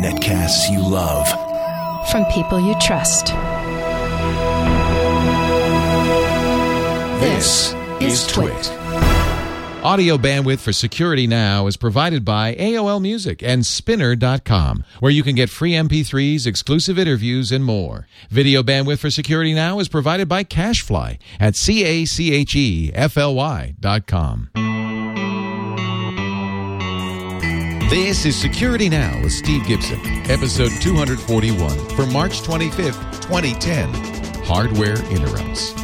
Netcasts you love. From people you trust. This is Twit. Audio bandwidth for Security Now is provided by AOL Music and Spinner.com, where you can get free MP3s, exclusive interviews, and more. Video bandwidth for Security Now is provided by CacheFly at C-A-C-H-E-F-L-Y dot com. This is Security Now with Steve Gibson, episode 241 for March 25th, 2010. Hardware Interrupts.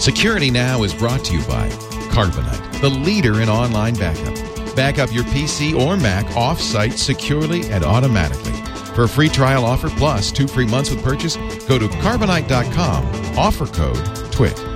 Security Now is brought to you by Carbonite, the leader in online backup. Back up your PC or Mac off-site securely and automatically. For a free trial offer plus two free months with purchase, go to carbonite.com. Offer code TWIT.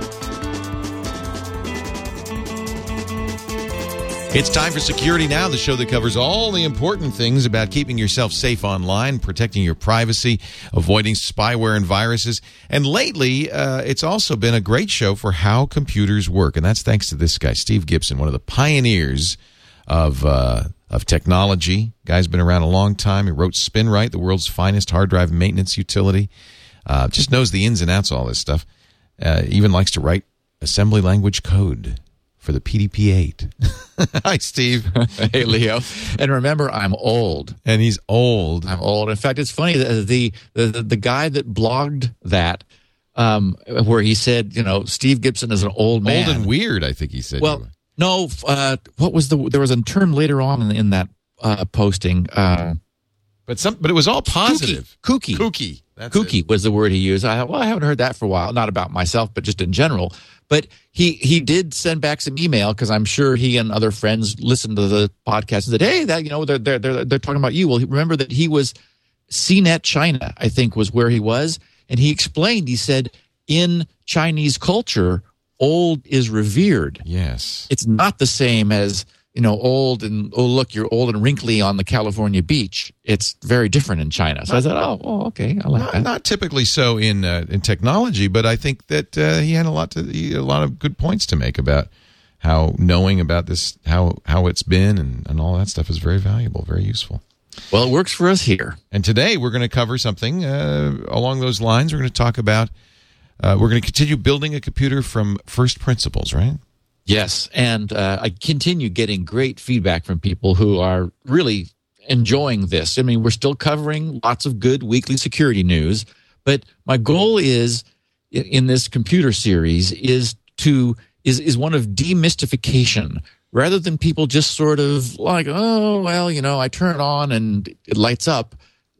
It's time for Security Now, the show that covers all the important things about keeping yourself safe online, protecting your privacy, avoiding spyware and viruses. And lately, uh, it's also been a great show for how computers work. And that's thanks to this guy, Steve Gibson, one of the pioneers of, uh, of technology. Guy's been around a long time. He wrote SpinRite, the world's finest hard drive maintenance utility. Uh, just knows the ins and outs of all this stuff. Uh, even likes to write assembly language code for the PDP-8. Hi, Steve. hey, Leo. And remember, I'm old. And he's old. I'm old. In fact, it's funny the the the, the guy that blogged that, um, where he said, you know, Steve Gibson is an old man, old and weird. I think he said. Well, no. Uh, what was the? There was a term later on in, in that uh, posting. Uh, but some, but it was all positive. Kooky. Kooky. That's Kooky was the word he used. I well, I haven't heard that for a while. Not about myself, but just in general. But he he did send back some email because I'm sure he and other friends listened to the podcast and said, "Hey, that you know they're they're they're, they're talking about you." Well, remember that he was CNET China, I think, was where he was, and he explained. He said, "In Chinese culture, old is revered. Yes, it's not the same as." You know, old and oh look, you're old and wrinkly on the California beach. It's very different in China. So not, I said, oh, oh, okay, I like not, that. Not typically so in uh, in technology, but I think that uh, he had a lot to a lot of good points to make about how knowing about this, how how it's been, and and all that stuff is very valuable, very useful. Well, it works for us here. And today we're going to cover something uh, along those lines. We're going to talk about. Uh, we're going to continue building a computer from first principles, right? Yes, and uh, I continue getting great feedback from people who are really enjoying this. I mean, we're still covering lots of good weekly security news, but my goal is in this computer series is to is is one of demystification rather than people just sort of like, oh well, you know, I turn it on and it lights up.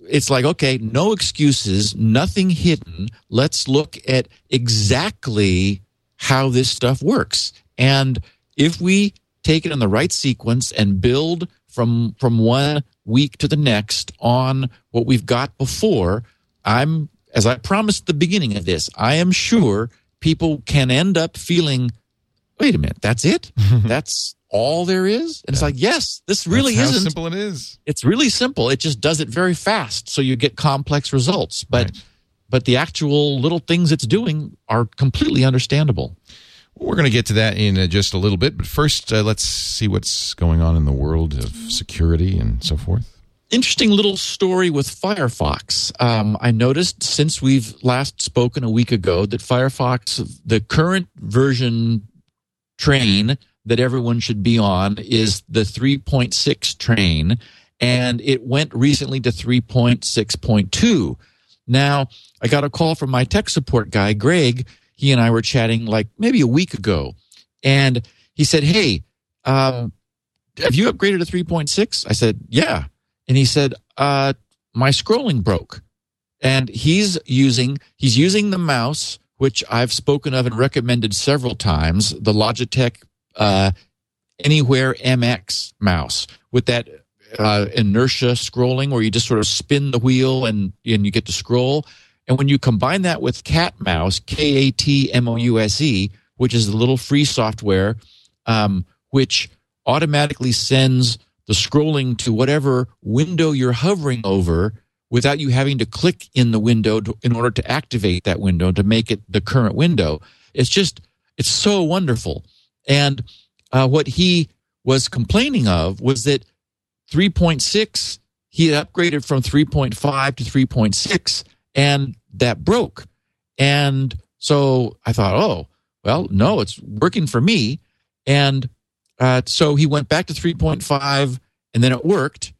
It's like, okay, no excuses, nothing hidden. Let's look at exactly how this stuff works and if we take it in the right sequence and build from from one week to the next on what we've got before, I'm as I promised at the beginning of this, I am sure people can end up feeling, wait a minute, that's it? that's all there is? And yeah. it's like, yes, this really isn't. simple it is. It's really simple. It just does it very fast. So you get complex results. But right. but the actual little things it's doing are completely understandable. We're going to get to that in uh, just a little bit, but first, uh, let's see what's going on in the world of security and so forth. Interesting little story with Firefox. Um, I noticed since we've last spoken a week ago that Firefox, the current version train that everyone should be on is the 3.6 train, and it went recently to 3.6.2. Now, I got a call from my tech support guy, Greg, he and I were chatting like maybe a week ago, and he said, "Hey, um, have you upgraded to 3.6?" I said, "Yeah," and he said, uh, "My scrolling broke," and he's using he's using the mouse which I've spoken of and recommended several times, the Logitech uh, Anywhere MX mouse with that uh, inertia scrolling where you just sort of spin the wheel and and you get to scroll. And when you combine that with KatMouse, K A T M O U S E, which is the little free software, um, which automatically sends the scrolling to whatever window you're hovering over without you having to click in the window to, in order to activate that window to make it the current window. It's just, it's so wonderful. And uh, what he was complaining of was that 3.6, he had upgraded from 3.5 to 3.6, and that broke. And so I thought, oh, well, no, it's working for me. And uh, so he went back to 3.5, and then it worked.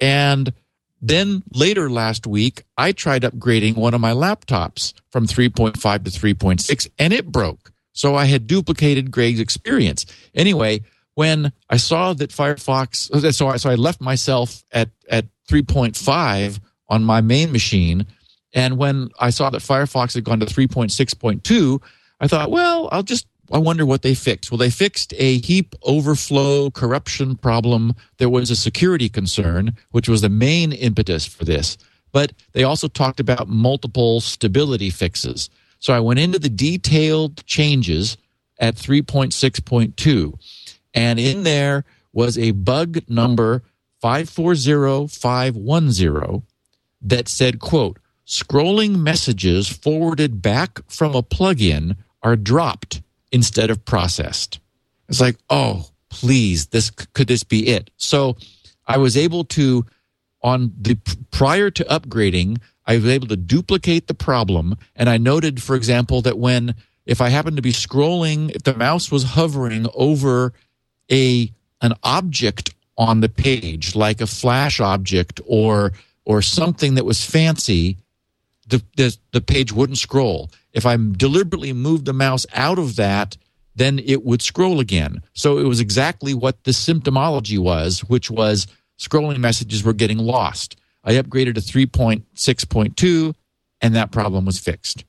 And then later last week, I tried upgrading one of my laptops from 3.5 to 3.6, and it broke. So I had duplicated Greg's experience. Anyway, when I saw that Firefox, so I, so I left myself at, at 3.5 on my main machine. And when I saw that Firefox had gone to 3.6.2, I thought, well, I'll just, I wonder what they fixed. Well, they fixed a heap overflow corruption problem. There was a security concern, which was the main impetus for this. But they also talked about multiple stability fixes. So I went into the detailed changes at 3.6.2, and in there was a bug number 540510 that said, quote, scrolling messages forwarded back from a plugin are dropped instead of processed. It's like, oh, please, this could this be it? So I was able to on the prior to upgrading, I was able to duplicate the problem. And I noted, for example, that when if I happened to be scrolling, if the mouse was hovering over a an object on the page, like a flash object or or something that was fancy, the, the, the page wouldn't scroll. If I deliberately moved the mouse out of that, then it would scroll again. So it was exactly what the symptomology was, which was scrolling messages were getting lost. I upgraded to 3.6.2 and that problem was fixed.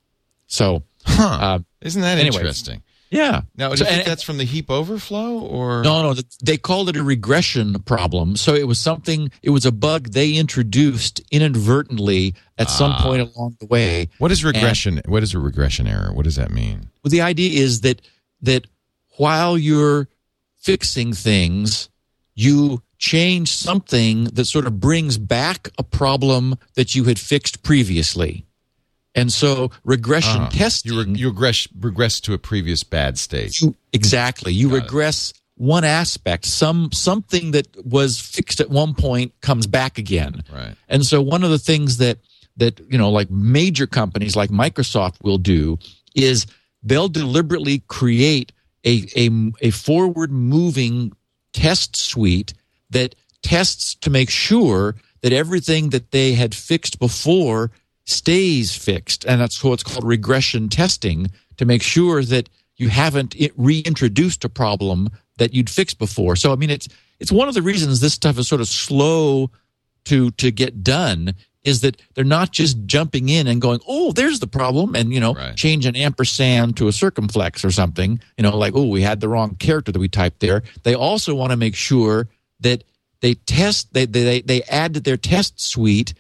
So, Huh. uh, Isn't that anyways. interesting? Yeah. Now, So- and- that's from the heap overflow or? No, no, they called it a regression problem. So it was something, it was a bug they introduced inadvertently at some ah. point along the way. What is regression? what is a regression error? What does that mean? Well, the idea is that that while you're fixing things, you change something that sort of brings back a problem that you had fixed previously. And so regression Ah, testing You, re- you regress, regress to a previous bad state. you- exactly you regress one aspect some something that was fixed at one point comes back again Right. and so one of the things that that you know like major companies like microsoft will do is they'll deliberately create a a, a forward moving test suite that tests to make sure that everything that they had fixed before stays fixed and that's what's called regression testing to make sure that you haven't reintroduced a problem that you'd fixed before so i mean it's it's one of the reasons this stuff is sort of slow to to get done is that they're not just jumping in and going oh there's the problem and you know Right. change an ampersand to a circumflex or something you know like oh we had the wrong character that we typed there they also want to make sure that they test they they they add to their test suite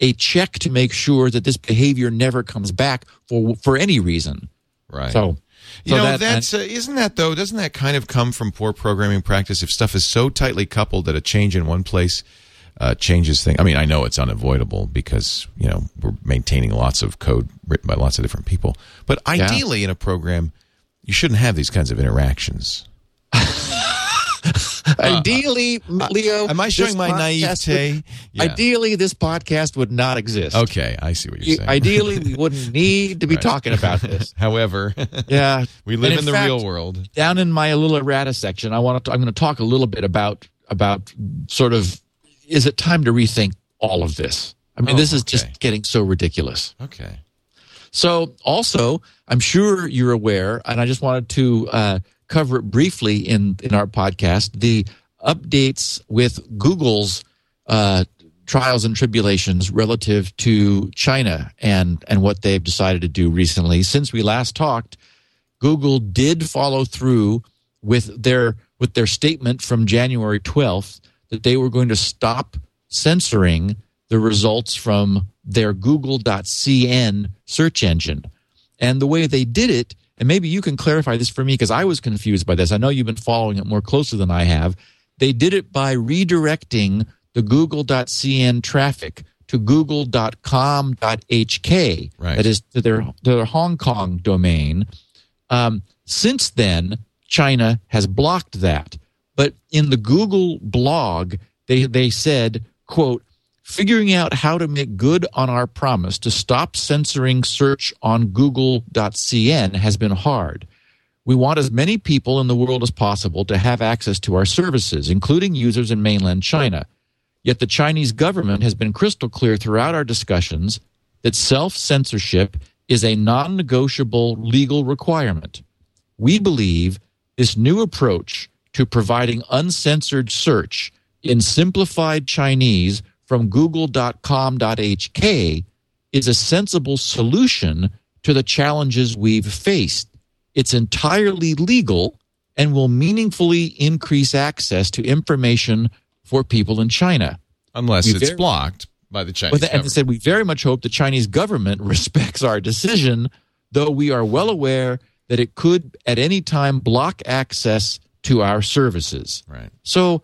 a check to make sure that this behavior never comes back for for any reason Right. so You so know, that- that's uh, isn't that though? Doesn't that kind of come from poor programming practice? If stuff is so tightly coupled that a change in one place uh, changes things. I mean, I know it's unavoidable because you know we're maintaining lots of code written by lots of different people. But ideally, in a program, you shouldn't have these kinds of interactions. ideally leo Uh, Am I showing my naivete? would- Yeah. ideally this podcast would not exist Okay, I see what you're saying. Ideally, we wouldn't need to be talking about this. However, Yeah, we live And in, the fact, real world. Down in my little errata section, I want to. I'm going to talk a little bit about about sort of. Is it time to rethink all of this? I mean, Oh, this is okay. just getting so ridiculous. Okay. So, also, I'm sure you're aware, and I just wanted to uh, cover it briefly in in our podcast. The updates with Google's uh, trials and tribulations relative to China and and what they've decided to do recently. Since we last talked, Google did follow through with their with their statement from January 12th that they were going to stop censoring the results from their google.cn search engine. And the way they did it, and maybe you can clarify this for me because I was confused by this. I know you've been following it more closely than I have. They did it by redirecting the google.cn traffic to google.com.hk. Right. That is to their, to their Hong Kong domain. Um, since then, China has blocked that. But in the Google blog, they they said, "quote Figuring out how to make good on our promise to stop censoring search on Google.cn has been hard. We want as many people in the world as possible to have access to our services, including users in mainland China. Yet the Chinese government has been crystal clear throughout our discussions that self censorship is a non negotiable legal requirement. We believe this new approach to providing uncensored search in simplified Chinese from google.com.hk is a sensible solution to the challenges we've faced. It's entirely legal and will meaningfully increase access to information for people in China. Unless We it's very- blocked by the Chinese But and they government. said we very much hope the Chinese government respects our decision, though we are well aware that it could at any time block access to our services. Right. So,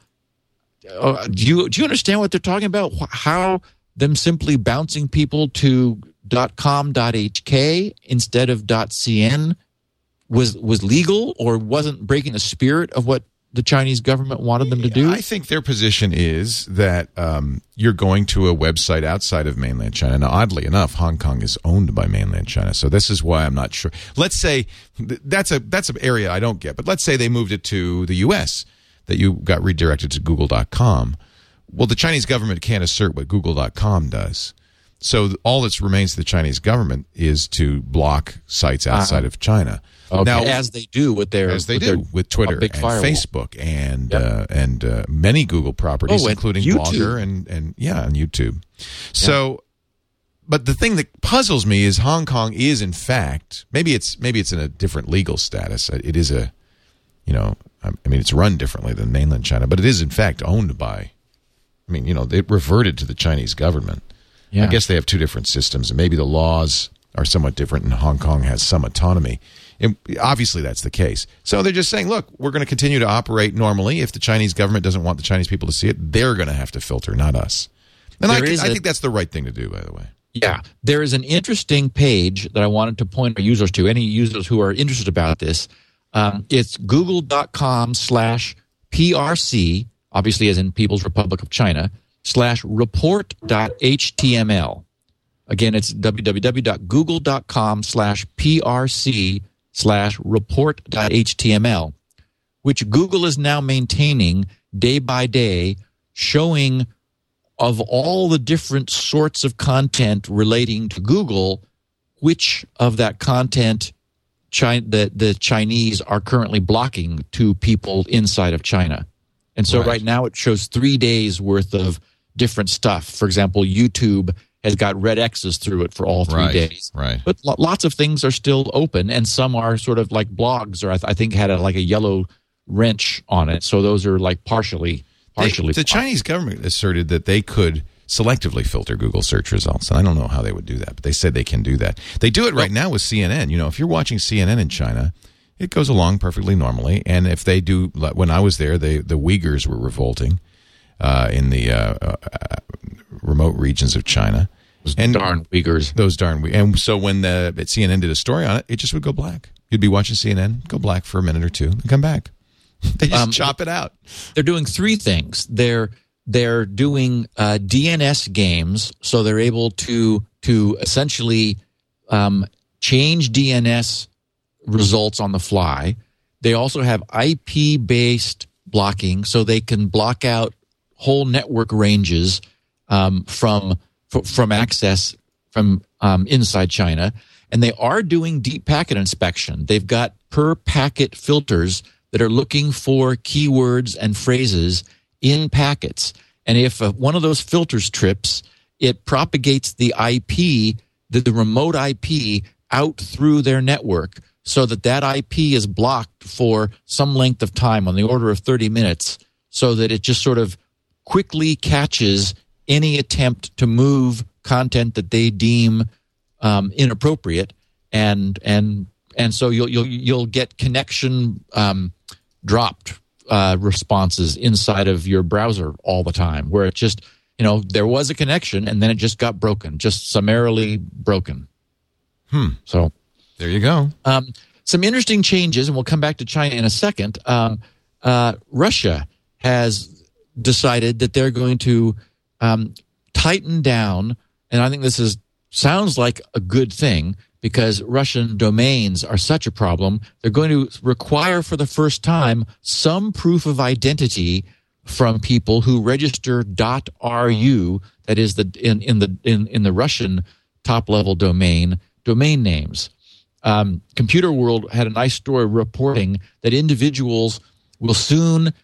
uh, do you do you understand what they're talking about? How them simply bouncing people to .com.hk instead of .cn was was legal or wasn't breaking the spirit of what the Chinese government wanted them to do? I think their position is that um, you're going to a website outside of mainland China. Now, oddly enough, Hong Kong is owned by mainland China, so this is why I'm not sure. Let's say that's a that's an area I don't get, but let's say they moved it to the U.S. that you got redirected to Google.com. Well, the Chinese government can't assert what Google.com does. So all that remains to the Chinese government is to block sites outside of China. Okay, Now, as they do with their as they with do with Twitter and firewall. Facebook and Yep. uh, and uh, many Google properties, Oh, including YouTube. Blogger and and yeah, and YouTube. So, but the thing that puzzles me is Hong Kong is in fact maybe it's maybe it's in a different legal status. It is a you know I mean it's run differently than mainland China, but it is in fact owned by. I mean you know it reverted to the Chinese government. Yeah. I guess they have two different systems, and maybe the laws are somewhat different, and Hong Kong has some autonomy. And obviously, that's the case. So they're just saying, look, we're going to continue to operate normally. If the Chinese government doesn't want the Chinese people to see it, they're going to have to filter, not us. And I, There is I a- think that's the right thing to do, by the way. Yeah, there is an interesting page that I wanted to point our users to. Any users who are interested about this, um, it's google.com slash PRC, obviously as in People's Republic of China, slash report.html. Again, it's www.google.com slash PRC slash report.html, which Google is now maintaining day by day, showing of all the different sorts of content relating to Google, which of that content China, the, the Chinese are currently blocking to people inside of China. And so Right. right. now it shows three days worth of different stuff. For example, YouTube has got red X's through it for all three Right, days. right. But lo- lots of things are still open, and some are sort of like blogs, or I, th- I think had a, like a yellow wrench on it. So those are like partially, They- partially. the Chinese government asserted that they could selectively filter Google search results. And I don't know how they would do that, but they said they can do that. They do it right now with CNN. You know, if you're watching CNN in China, it goes along perfectly normally. And if they do, like, when I was there, they, the Uyghurs were revolting uh, in the uh, uh, remote regions of China. And darn Uyghurs. those darn we and so when the CNN did a story on it, it just would go black. You'd be watching CNN, go black for a minute or two, and come back. They just Um, chop it out. they're doing three things. They're they're doing uh, DNS games, so they're able to to essentially um, change DNS results on the fly. They also have IP based blocking, so they can block out whole network ranges um, from f- from access from um, inside China, and they are doing deep packet inspection. They've got per packet filters that are looking for keywords and phrases in packets. And if uh, one of those filters trips, it propagates the IP, the, the remote IP, out through their network so that that IP is blocked for some length of time on the order of 30 minutes so that it just sort of quickly catches any attempt to move content that they deem um, inappropriate and and and so you'll you'll you'll get connection um, dropped uh, responses inside of your browser all the time where it just you know there was a connection and then it just got broken just summarily broken Hmm. so There you go. um, some interesting changes, and we'll come back to China in a second. Um, uh, Russia has decided that they're going to um, tighten down, and I think this is sounds like a good thing because Russian domains are such a problem. They're going to require for the first time some proof of identity from people who register .ru, that is the in, in the in, in the Russian top level domain domain names. Um, Computer World had a nice story reporting that individuals will soon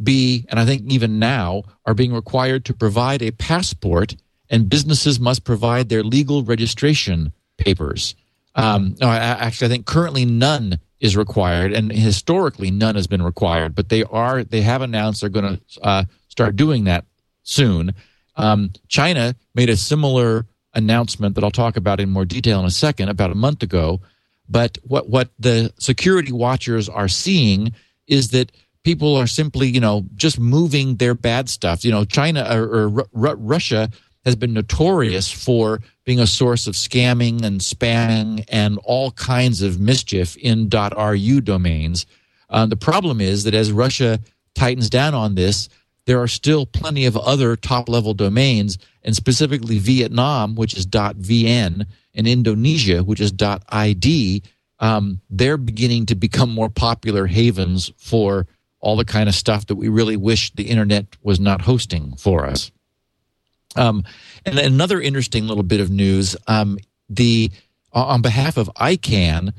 be, and I think even now, are being required to provide a passport, and businesses must provide their legal registration papers. Um, no, actually, I think currently none is required, and historically none has been required. But they are they have announced they're going to uh, start doing that soon. Um, China made a similar announcement that I'll talk about in more detail in a second about a month ago. But what what the security watchers are seeing is that people are simply, you know, just moving their bad stuff. You know, China or, or Russia has been notorious for being a source of scamming and spamming and all kinds of mischief in .ru domains. Uh, the problem is that as Russia tightens down on this, there are still plenty of other top level domains, and specifically Vietnam, which is .vn, and Indonesia, which is .id. Um, they're beginning to become more popular havens for all the kind of stuff that we really wish the internet was not hosting for us. Um, and another interesting little bit of news: um, the on behalf of ICANN,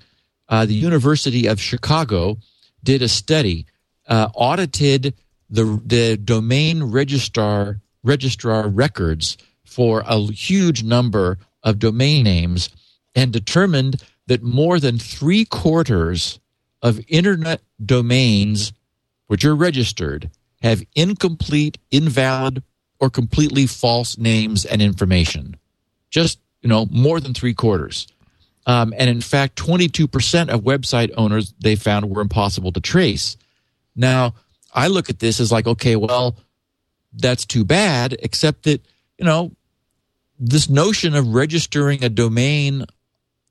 uh, the University of Chicago did a study, uh, audited the the domain registrar registrar records for a huge number of domain names, and determined that more than three quarters of internet domains which are registered have incomplete, invalid, or completely false names and information. Just, you know, more than three quarters. Um, and in fact, 22% of website owners they found were impossible to trace. Now, I look at this as like, okay, well, that's too bad, except that, you know, this notion of registering a domain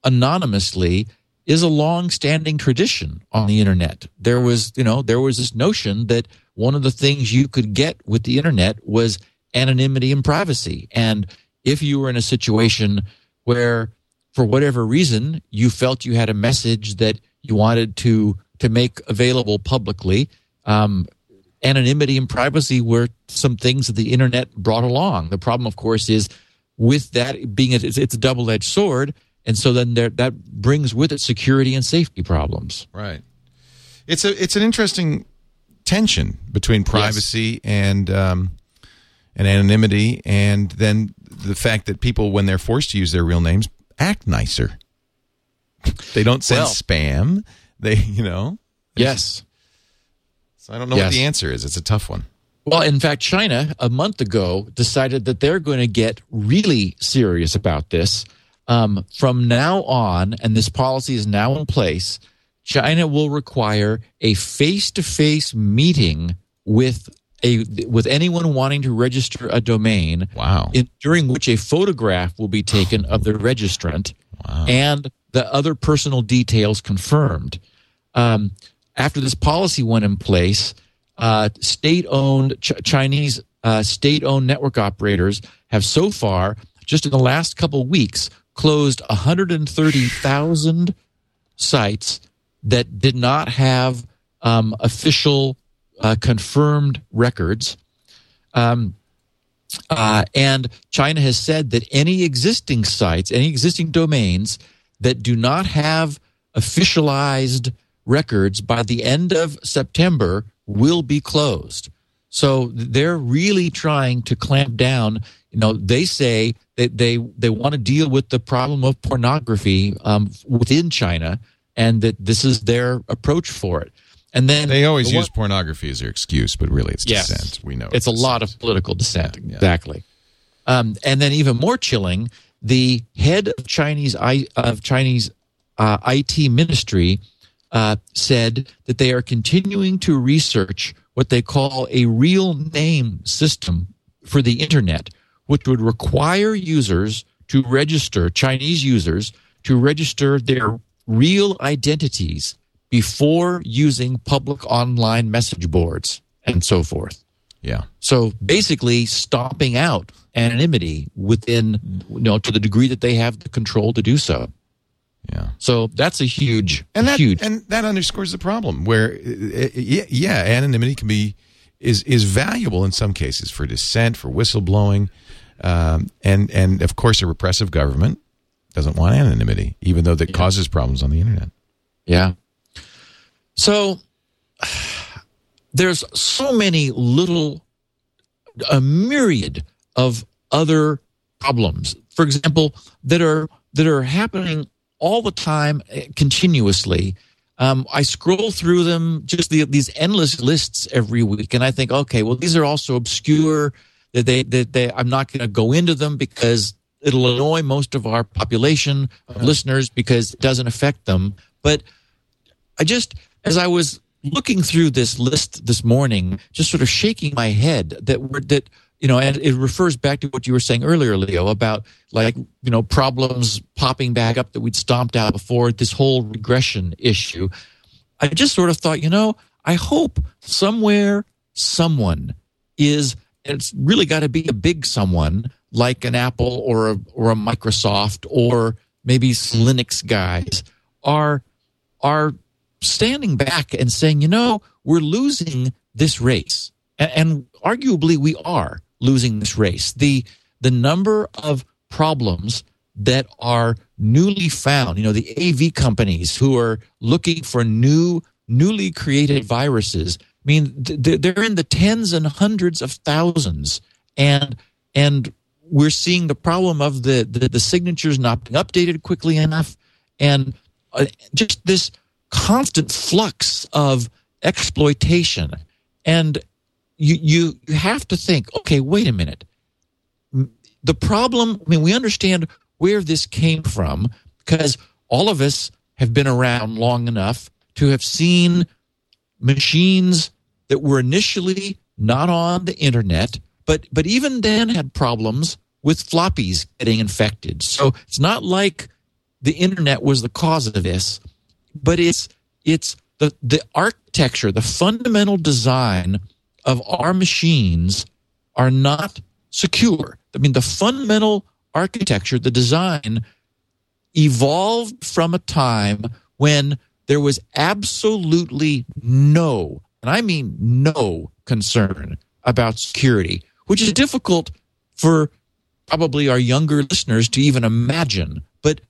anonymously is a long-standing tradition on the internet. There was, you know, there was this notion that one of the things you could get with the internet was anonymity and privacy. And if you were in a situation where for whatever reason you felt you had a message that you wanted to to make available publicly, um, anonymity and privacy were some things that the internet brought along. The problem, of course, is with that being a, it's, it's a double edged sword and so then there, that brings with it security and safety problems. Right. It's a it's an interesting tension between privacy yes. and um, and anonymity, and then the fact that people, when they're forced to use their real names, act nicer. they don't send well, spam. They, you know. Yes. So I don't know yes. what the answer is. It's a tough one. Well, in fact, China a month ago decided that they're going to get really serious about this um, from now on, and this policy is now in place, China will require a face-to-face meeting with a with anyone wanting to register a domain. Wow! In, during which a photograph will be taken of the registrant wow. and the other personal details confirmed. Um, after this policy went in place, uh, state-owned Ch- Chinese uh, state-owned network operators have so far, just in the last couple weeks, closed 130,000 sites that did not have um, official uh, confirmed records. Um, uh, and China has said that any existing sites, any existing domains that do not have officialized records by the end of September will be closed. So they're really trying to clamp down. You know, they say that they, they want to deal with the problem of pornography um, within China, and that this is their approach for it. And then they always the use pornography as their excuse, but really it's yes, dissent. We know it's, it's a lot of political dissent. Yeah, yeah. Exactly. Um, and then even more chilling, the head of Chinese of Chinese uh, IT ministry uh, said that they are continuing to research what they call a real name system for the internet, which would require users to register, Chinese users, to register their real identities before using public online message boards and so forth. Yeah. So basically, stomping out anonymity within, you know, to the degree that they have the control to do so. Yeah. So that's a huge, and that huge. and that underscores the problem where uh, yeah, yeah anonymity can be is is valuable in some cases for dissent for whistleblowing um, and and of course a repressive government doesn't want anonymity even though that causes problems on the internet Yeah. So there's so many little, a myriad of other problems. For example, that are that are happening all the time, eh, continuously. Um, I scroll through them, just the, these endless lists every week, and I think, okay, well, these are also obscure. That they that they, I'm not going to go into them because it'll annoy most of our population of listeners because it doesn't affect them. But I just, as I was looking through this list this morning, just sort of shaking my head that we're, that, you know, and it refers back to what you were saying earlier, Leo, about like, you know, problems popping back up that we'd stomped out before, this whole regression issue. I just sort of thought, you know, I hope somewhere someone is, it's really got to be a big someone like an Apple or a, or a Microsoft or maybe Linux guys are are standing back and saying, you know, we're losing this race, and, and arguably we are losing this race. the The number of problems that are newly found, you know, the AV companies who are looking for new, newly created viruses. I mean, th- they're in the tens and hundreds of thousands, and and we're seeing the problem of the the, the signatures not being updated quickly enough, and uh, just this constant flux of exploitation. And you you you have to think okay wait a minute. The problem i mean we understand where this came from because all of us have been around long enough to have seen machines that were initially not on the internet but but even then had problems with floppies getting infected. So it's not like the internet was the cause of this but it's it's the the architecture, the fundamental design of our machines are not secure. I mean, the fundamental architecture, the design evolved from a time when there was absolutely no, and I mean no concern about security, which is difficult for probably our younger listeners to even imagine. But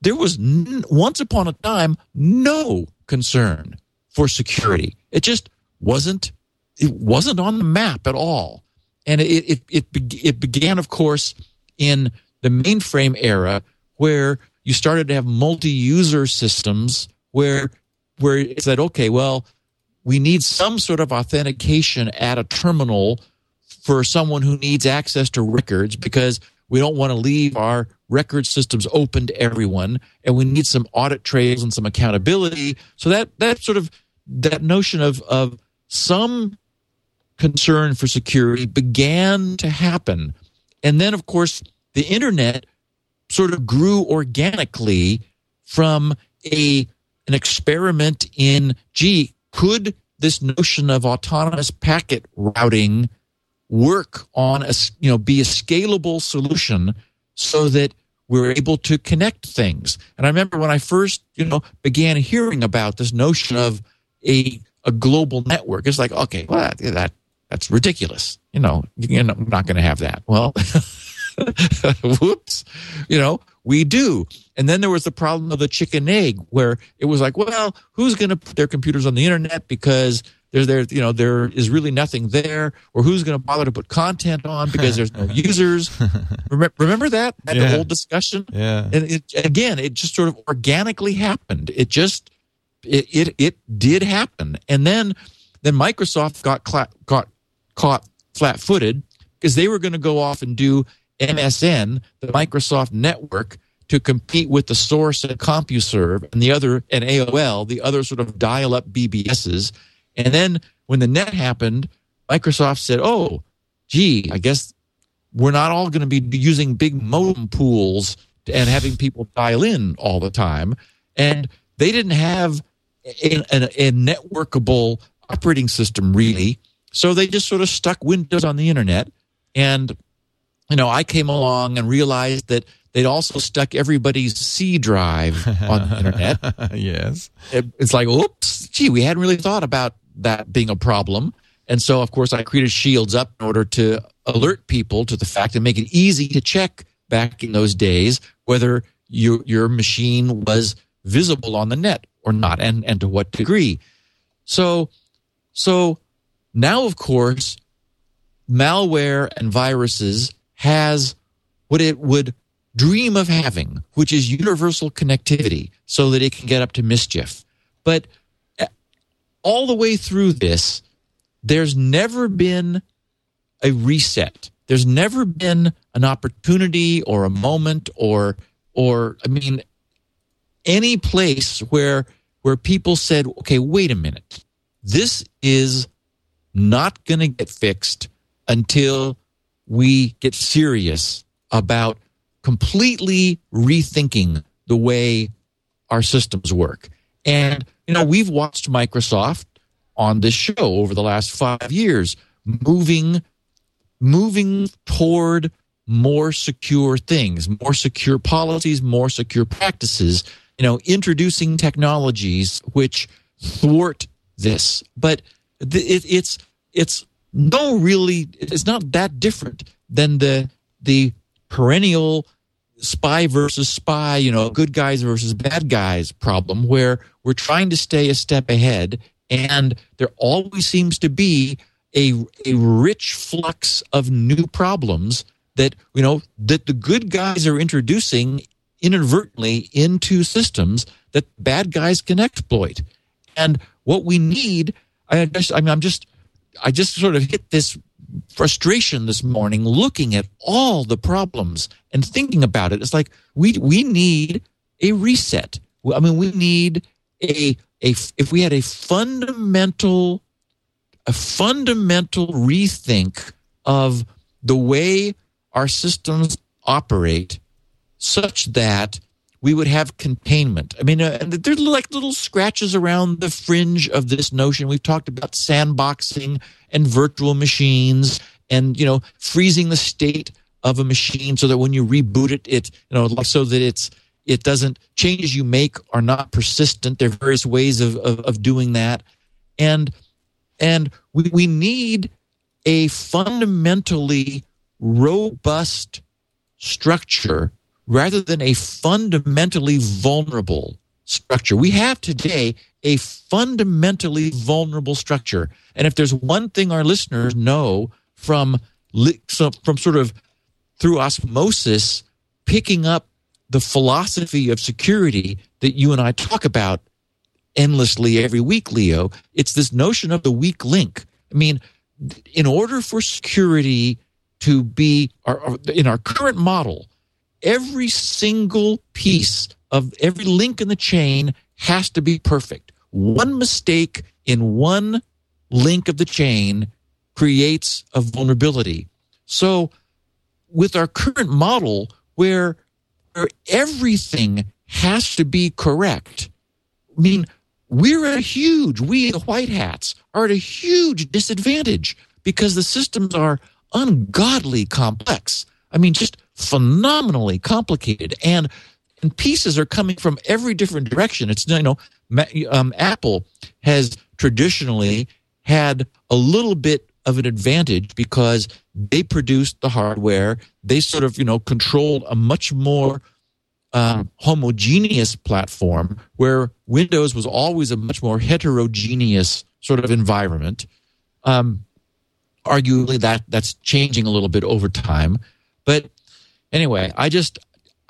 there was n- once upon a time no concern for security. It just wasn't it wasn't on the map at all. And it it it, it began of course in the mainframe era where you started to have multi-user systems where where it said okay, well, we need some sort of authentication at a terminal for someone who needs access to records because we don't want to leave our record systems open to everyone, and we need some audit trails and some accountability. So that that sort of that notion of of some concern for security began to happen, and then of course the internet sort of grew organically from a an experiment in gee could this notion of autonomous packet routing work on a you know be a scalable solution so that we're able to connect things. And I remember when I first you know began hearing about this notion of a a global network, it's like okay, well that, that that's ridiculous. You know, you're not going to have that. Well, whoops, you know, we do. And then there was the problem of the chicken egg, where it was like, well, who's going to put their computers on the internet because there's there you know there is really nothing there or who's going to bother to put content on because there's no users remember, remember that that Yeah. whole discussion Yeah. and it, again it just sort of organically happened it just it it, it did happen and then then microsoft got cla- got caught flat-footed because they were going to go off and do msn the microsoft network to compete with the source and CompuServe and the other and AOL, the other sort of dial-up BBSs. And then when the net happened, Microsoft said, "Oh, gee, I guess we're not all going to be using big modem pools and having people dial in all the time." And they didn't have a, a, a networkable operating system really so they just sort of stuck Windows on the internet. And, you know, I came along and realized that they'd also stuck everybody's C drive on the internet. yes. It, it's like, oops, gee, we hadn't really thought about that being a problem. And so, of course, I created Shields Up in order to alert people to the fact and make it easy to check back in those days whether your your machine was visible on the net or not, and and to what degree. So, so now, of course, malware and viruses has what it would dream of having, which is universal connectivity, so that it can get up to mischief. But all the way through this, there's never been a reset. There's never been an opportunity or a moment or or I mean any place where where people said, "Okay, wait a minute. This is not going to get fixed until we get serious about completely rethinking the way our systems work." And you know, we've watched Microsoft on this show over the last 5 years moving moving toward more secure things, more secure policies, more secure practices, you know, introducing technologies which thwart this. But it, it's it's no really it's not that different than the the perennial spy versus spy, you know, good guys versus bad guys problem where we're trying to stay a step ahead and there always seems to be a a rich flux of new problems that you know that the good guys are introducing inadvertently into systems that bad guys can exploit. And what we need, I just, I mean, I'm just, I just sort of hit this frustration this morning looking at all the problems and thinking about it. It's like we we need a reset. I mean, we need a a if we had a fundamental a fundamental rethink of the way our systems operate such that we would have containment. I mean, uh, there's like little scratches around the fringe of this notion. We've talked about sandboxing and virtual machines and, you know, freezing the state of a machine so that when you reboot it, it, you know, so that it's, it doesn't, changes you make are not persistent. There are various ways of, of, of doing that. And, and we, we need a fundamentally robust structure rather than a fundamentally vulnerable structure. We have today a fundamentally vulnerable structure. And if there's one thing our listeners know from from sort of through osmosis picking up the philosophy of security that you and I talk about endlessly every week, Leo, it's this notion of the weak link. I mean, in order for security to be in our current model, every single piece of every link in the chain has to be perfect. One mistake in one link of the chain creates a vulnerability. So, with our current model, where, where everything has to be correct, I mean, we're at a huge, we the white hats are at a huge disadvantage because the systems are ungodly complex. I mean, just phenomenally complicated, and and pieces are coming from every different direction. It's you know, um, Apple has traditionally had a little bit of an advantage because they produced the hardware. They sort of you know controlled a much more um, homogeneous platform where Windows was always a much more heterogeneous sort of environment. Um, arguably that that's changing a little bit over time. But anyway, I just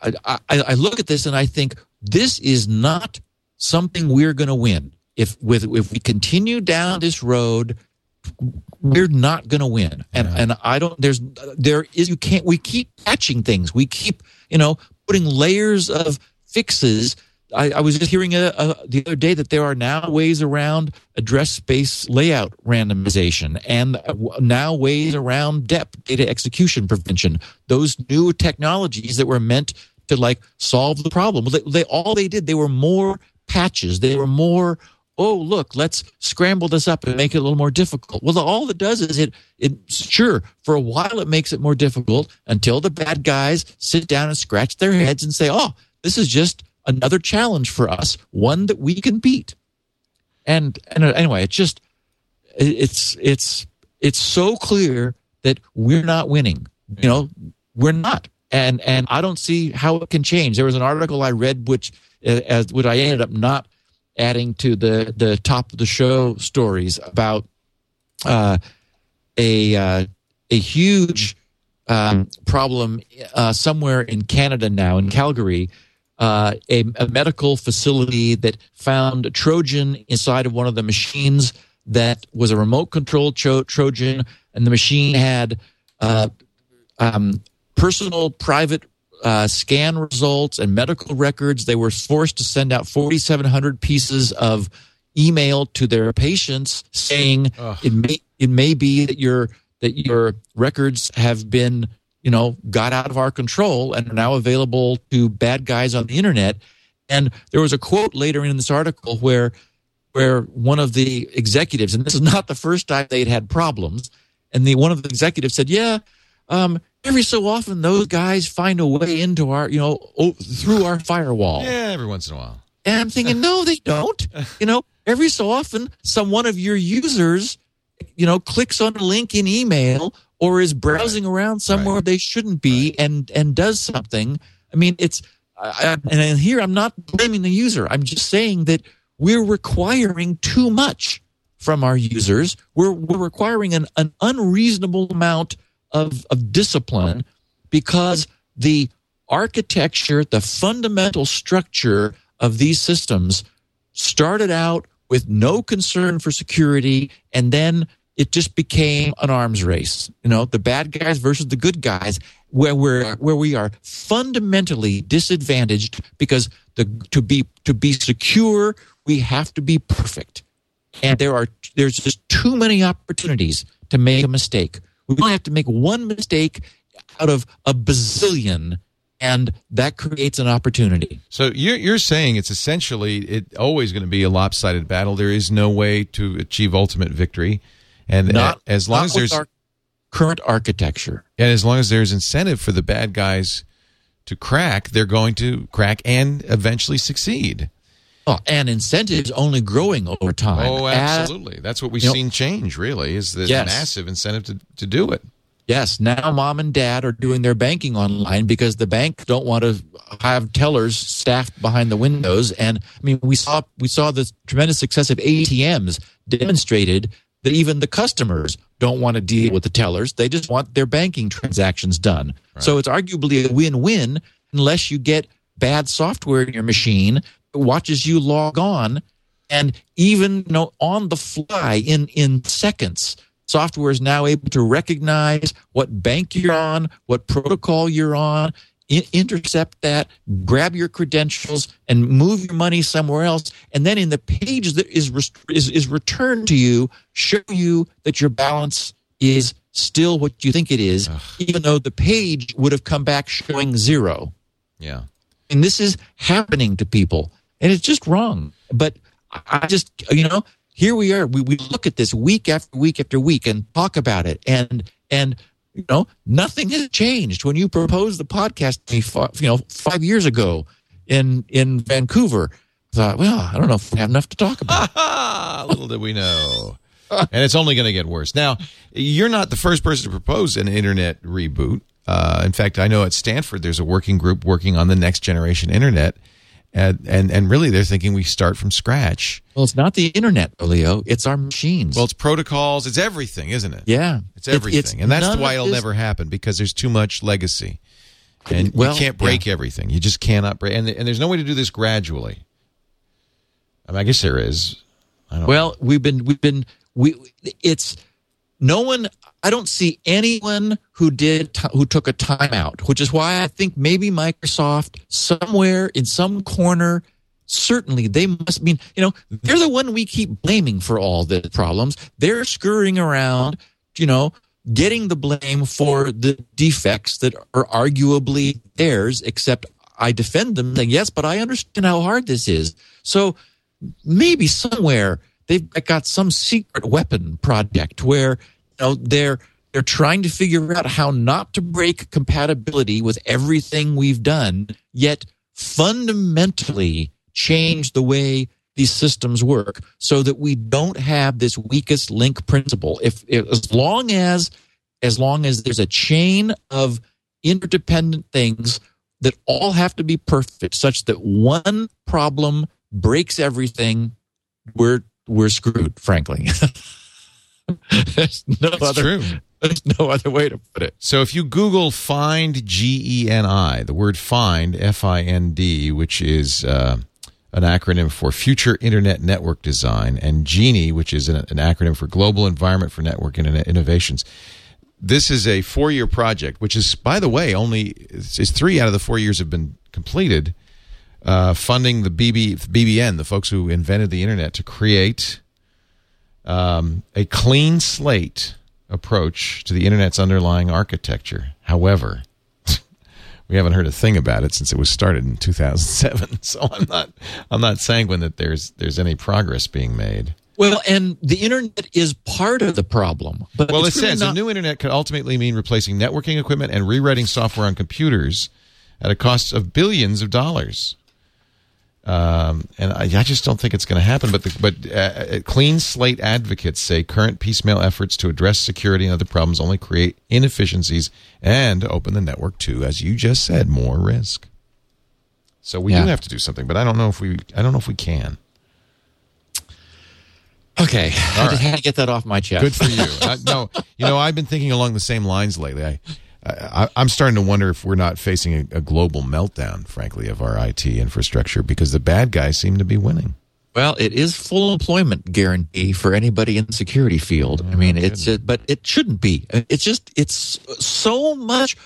I, I, I look at this and I think this is not something we're going to win. If with if we continue down this road, we're not going to win. And yeah. and I don't. There's there is you can't. We keep patching things. We keep you know putting layers of fixes I, I, was just hearing a, a, the other day that there are now ways around address space layout randomization and uh, now ways around DEP, data execution prevention. Those new technologies that were meant to like solve the problem. They, they all they did, they were more patches. They were more oh look let's scramble this up and make it a little more difficult well all it does is it it sure for a while it makes it more difficult until the bad guys sit down and scratch their heads and say oh this is just another challenge for us one that we can beat and and uh, anyway it's just it's it's it's so clear that we're not winning you know we're not and and i don't see how it can change there was an article i read which uh, as which i ended up not adding to the the top of the show stories about uh, a uh, a huge um, problem uh, somewhere in Canada now in Calgary. Uh, a, a, medical facility that found a Trojan inside of one of the machines that was a remote control tro- Trojan, and the machine had uh, um, personal private uh, scan results and medical records. They were forced to send out 4,700 pieces of email to their patients saying Ugh. it may it may be that your that your records have been you know got out of our control and are now available to bad guys on the internet. And there was a quote later in this article where where one of the executives, and this is not the first time they'd had problems, and the one of the executives said, "Yeah, um, every so often those guys find a way into our, you know, through our firewall. Yeah, every once in a while. And I'm thinking, no, they don't. You know, every so often, some one of your users, you know, clicks on a link in email or is browsing right. around somewhere right. they shouldn't be right. and and does something. I mean, it's I, and here I'm not blaming the user. I'm just saying that we're requiring too much from our users. We're we're requiring an, an unreasonable amount of, of discipline because the architecture, the fundamental structure of these systems started out with no concern for security and then it just became an arms race. You know, the bad guys versus the good guys, where we're where we are fundamentally disadvantaged because the to be to be secure, we have to be perfect. And there are there's just too many opportunities to make a mistake. We only have to make one mistake out of a bazillion and that creates an opportunity. So you're, you're saying it's essentially it always going to be a lopsided battle. There is no way to achieve ultimate victory, and not, as long as there's current architecture, and as long as there's incentive for the bad guys to crack, they're going to crack and eventually succeed. Oh, and incentives only growing over time. Oh, absolutely. As, That's what we've seen know, change. Really, is the yes. massive incentive to to do it. Yes, now mom and dad are doing their banking online because the bank don't want to have tellers staffed behind the windows. And I mean, we saw we saw the tremendous success of ATMs demonstrated that even the customers don't want to deal with the tellers; they just want their banking transactions done. Right. So it's arguably a win-win unless you get bad software in your machine that watches you log on and even you know on the fly in in seconds software is now able to recognize what bank you're on what protocol you're on intercept that grab your credentials and move your money somewhere else and then in the page that is is, is returned to you show you that your balance is still what you think it is Ugh. even though the page would have come back showing zero yeah and this is happening to people and it's just wrong. But I just, you know, here we are. We, we look at this week after week after week and talk about it. And, and, you know, nothing has changed. When you proposed the podcast to me, five, you know, five years ago in, in Vancouver, I thought, well, I don't know if we have enough to talk about. Little did we know. and it's only going to get worse. Now, you're not the first person to propose an internet reboot. Uh, in fact, I know at Stanford there's a working group working on the next generation internet and, and and really they're thinking we start from scratch. Well, it's not the internet, Leo. It's our machines. Well, it's protocols. It's everything, isn't it? Yeah, it's everything, it's and that's why it'll this... never happen because there's too much legacy, and well, you can't break yeah. everything. You just cannot break, and and there's no way to do this gradually. I, mean, I guess there is. well, know. we've been we've been we. It's no one I don't see anyone who did who took a timeout, which is why I think maybe Microsoft somewhere in some corner certainly they must mean you know they're the one we keep blaming for all the problems. They're scurrying around you know getting the blame for the defects that are arguably theirs except i defend them saying yes but i understand how hard this is. So maybe somewhere they've got some secret weapon project where know they're they're trying to figure out how not to break compatibility with everything we've done, yet fundamentally change the way these systems work so that we don't have this weakest link principle. If, if as long as as long as there's a chain of interdependent things that all have to be perfect such that one problem breaks everything, we're we're screwed, frankly. there's no It's other true. there's no other way to put it. So if you Google find G E N I, the word find F I N D, which is uh, an acronym for Future Internet Network Design, and GENI, which is an, an acronym for Global Environment for Network Internet Innovations. This is a four-year project, which is, by the way, only it's three out of the four years have been completed. Uh, funding the BB, BBN, the folks who invented the internet, to create um, a clean slate approach to the internet's underlying architecture. However, we haven't heard a thing about it since it was started in 2007. So I'm not I'm not sanguine that there's there's any progress being made. Well, and the internet is part of the problem. But Well, it really says not- a new internet could ultimately mean replacing networking equipment and rewriting software on computers at a cost of billions of dollars. Um, and I, I just don't think it's going to happen. But the, but uh, clean slate advocates say current piecemeal efforts to address security and other problems only create inefficiencies and open the network to, as you just said, more risk. So we Yeah. do have to do something, but I don't know if we I don't know if we can. Okay, I right. just had to get that off my chest. Good for you. I, no, you know, I've been thinking along the same lines lately. I, I, I'm starting to wonder if we're not facing a, a global meltdown, frankly, of our IT infrastructure because the bad guys seem to be winning. Well, it is full employment guarantee for anybody in the security field. I mean, it's uh, but it shouldn't be. It's just it's so much,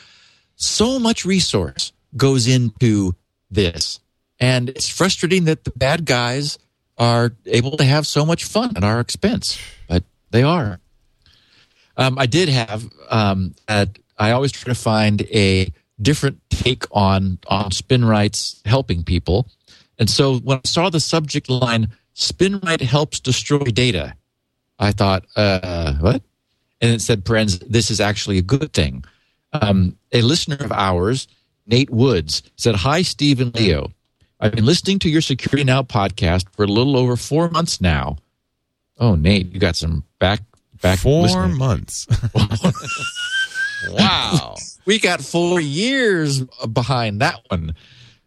so much resource goes into this, and it's frustrating that the bad guys are able to have so much fun at our expense, but they are. Um, I did have. Um, at, I always try to find a different take on on SpinRite's helping people, and so when I saw the subject line "SpinRite helps destroy data," I thought, uh, "What?" And it said, "Friends, this is actually a good thing." Um, a listener of ours, Nate Woods, said, "Hi, Steve and Leo. I've been listening to your Security Now podcast for a little over four months now." Oh, Nate, you got some back back Four listening. months. wow. we got four years behind that one.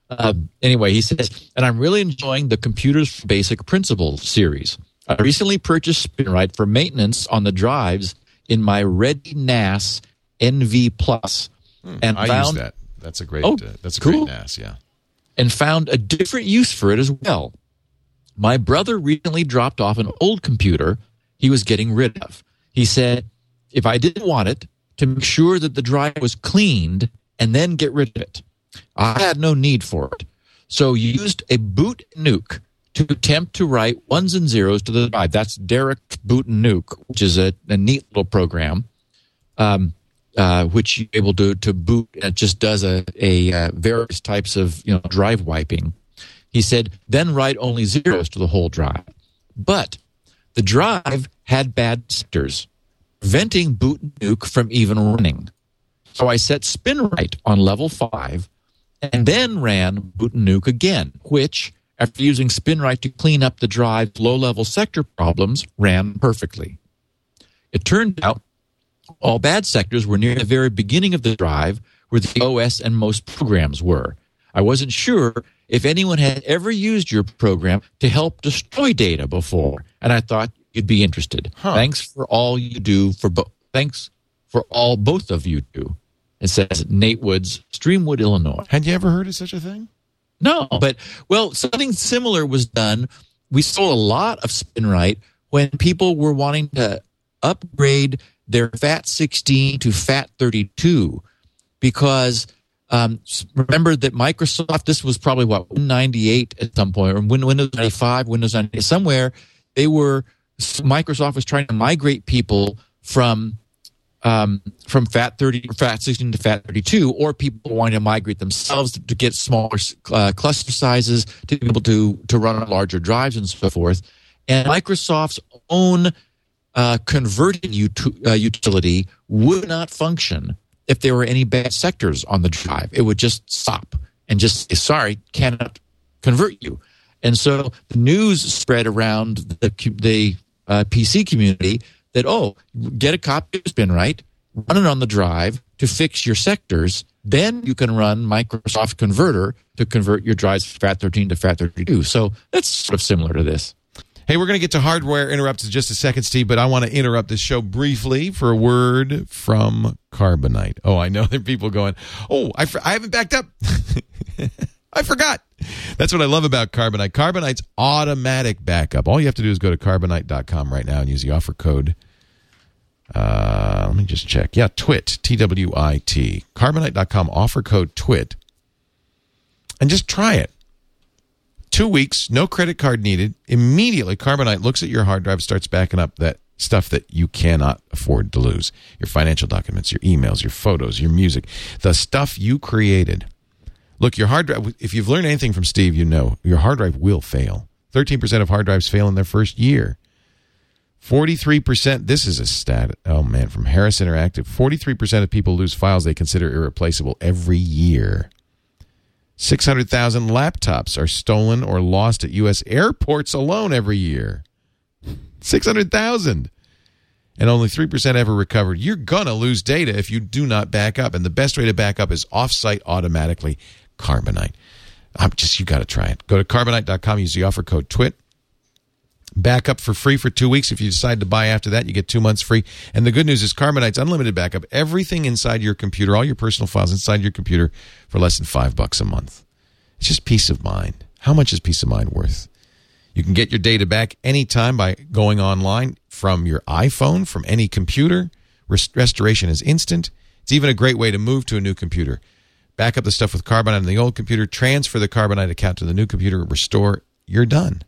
Uh, anyway, he says, and I'm really enjoying the Computers Basic Principles series. I recently purchased SpinRite for maintenance on the drives in my ReadyNAS NV Plus, and Hmm, I use that. That's a great. Oh, uh, that's a cool. great NAS. Yeah. and found a different use for it as well. My brother recently dropped off an old computer he was getting rid of. He said, if I didn't want it, to make sure that the drive was cleaned and then get rid of it. I had no need for it. So used a boot nuke to attempt to write ones and zeros to the drive. That's Darik Boot Nuke, which is a, a neat little program um, uh, which you're able to to boot. It just does a a uh, various types of you know drive wiping. He said, then write only zeros to the whole drive. But the drive had bad sectors, preventing boot nuke from even running. So I set SpinRite on level five and then ran boot nuke again, which, after using SpinRite to clean up the drive's low level sector problems, ran perfectly. It turned out all bad sectors were near the very beginning of the drive where the OS and most programs were. I wasn't sure if anyone had ever used your program to help destroy data before, and I thought you'd be interested. Thanks for all you do for both. Thanks for all both of you do. It says Nate Woods, Streamwood, Illinois. Had you ever heard of such a thing? No, but well, something similar was done. We saw a lot of SpinRite when people were wanting to upgrade their FAT 16 to FAT 32 because um, remember that Microsoft, this was probably what, 98 at some point, or Win- Windows 95, Windows 98, somewhere, they were, Microsoft was trying to migrate people from um, from fat 30 fat 16 to fat 32 or people wanting to migrate themselves to, to get smaller uh, cluster sizes to be able to to run on larger drives and so forth. And microsoft's own uh, converting ut- uh, utility would not function if there were any bad sectors on the drive. It would just stop and just say, sorry cannot convert you. And so the news spread around the, the uh, pc community that oh get a copy of SpinRite run it on the drive to fix your sectors then you can run microsoft converter to convert your drives from fat13 to fat32 so that's sort of similar to this Hey, we're going to get to hardware interrupts in just a second, Steve, but I want to interrupt this show briefly for a word from Carbonite. Oh, I know there are people going, oh, I, I haven't backed up. I forgot. That's what I love about Carbonite. Carbonite's automatic backup. All you have to do is go to carbonite.com right now and use the offer code uh, let me just check. Yeah, TWIT, T W I T. Carbonite.com, offer code TWIT. And just try it. Two weeks, no credit card needed. Immediately, Carbonite looks at your hard drive, starts backing up that stuff that you cannot afford to lose your financial documents, your emails, your photos, your music, the stuff you created. Look, your hard drive, if you've learned anything from Steve, you know your hard drive will fail. 13% of hard drives fail in their first year. 43%, this is a stat, oh man, from Harris Interactive. 43% of people lose files they consider irreplaceable every year. 600,000 laptops are stolen or lost at U.S. airports alone every year. 600,000. And only 3% ever recovered. You're going to lose data if you do not back up. And the best way to back up is offsite automatically. Carbonite. I'm just, you got to try it. Go to carbonite.com, use the offer code TWIT backup for free for two weeks. If you decide to buy after that, you get two months free. And the good news is Carbonite's unlimited backup. Everything inside your computer, all your personal files inside your computer for less than five bucks a month. It's just peace of mind. How much is peace of mind worth? You can get your data back anytime by going online from your iPhone, from any computer. Rest- restoration is instant. It's even a great way to move to a new computer. Back up the stuff with Carbonite on the old computer, transfer the Carbonite account to the new computer, restore. You're done.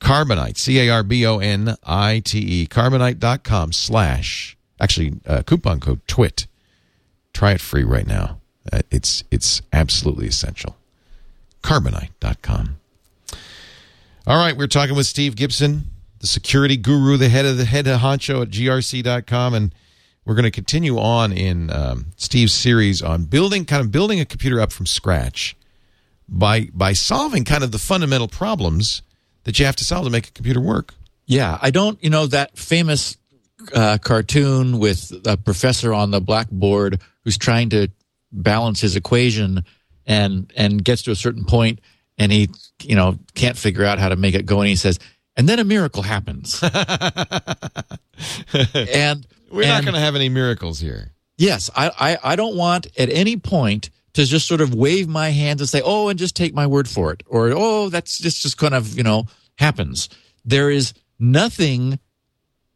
Carbonite, C A R B O N I T E, carbonite.com slash, actually, uh, coupon code TWIT. Try it free right now. Uh, it's, it's absolutely essential. Carbonite.com. All right, we're talking with Steve Gibson, the security guru, the head of the head of honcho at grc.com, and we're going to continue on in um, Steve's series on building, kind of building a computer up from scratch by by solving kind of the fundamental problems that you have to solve to make a computer work. Yeah, I don't, you know, that famous uh, cartoon with a professor on the blackboard who's trying to balance his equation and and gets to a certain point and he, you know, can't figure out how to make it go and he says, and then a miracle happens. and we're and, not going to have any miracles here. Yes, I, I I don't want at any point to just sort of wave my hands and say, "Oh, and just take my word for it," or "Oh, that's just just kind of you know happens." There is nothing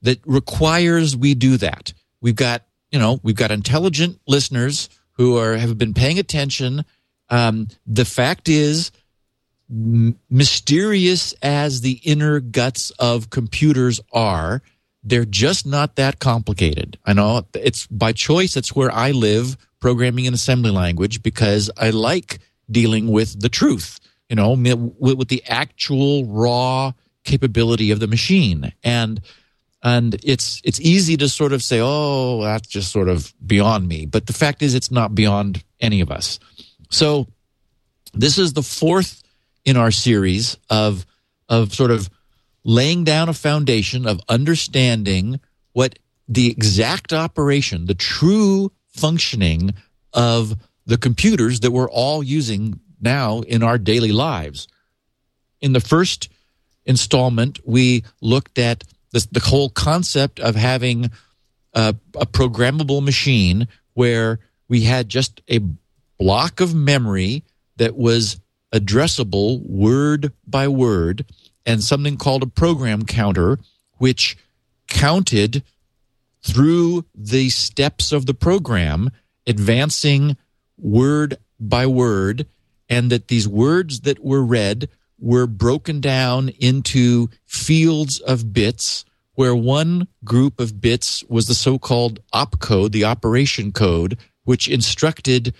that requires we do that. We've got you know we've got intelligent listeners who are have been paying attention. Um, the fact is, m- mysterious as the inner guts of computers are, they're just not that complicated. I know it's by choice. It's where I live programming in assembly language because I like dealing with the truth, you know, with, the actual raw capability of the machine. And and it's it's easy to sort of say, "Oh, that's just sort of beyond me." But the fact is it's not beyond any of us. So this is the fourth in our series of of sort of laying down a foundation of understanding what the exact operation, the true functioning of the computers that we're all using now in our daily lives. In the first installment, we looked at this, the whole concept of having a, a programmable machine where we had just a block of memory that was addressable word by word and something called a program counter, which counted through the steps of the program advancing word by word, and that these words that were read were broken down into fields of bits where one group of bits was the so-called opcode, the operation code, which instructed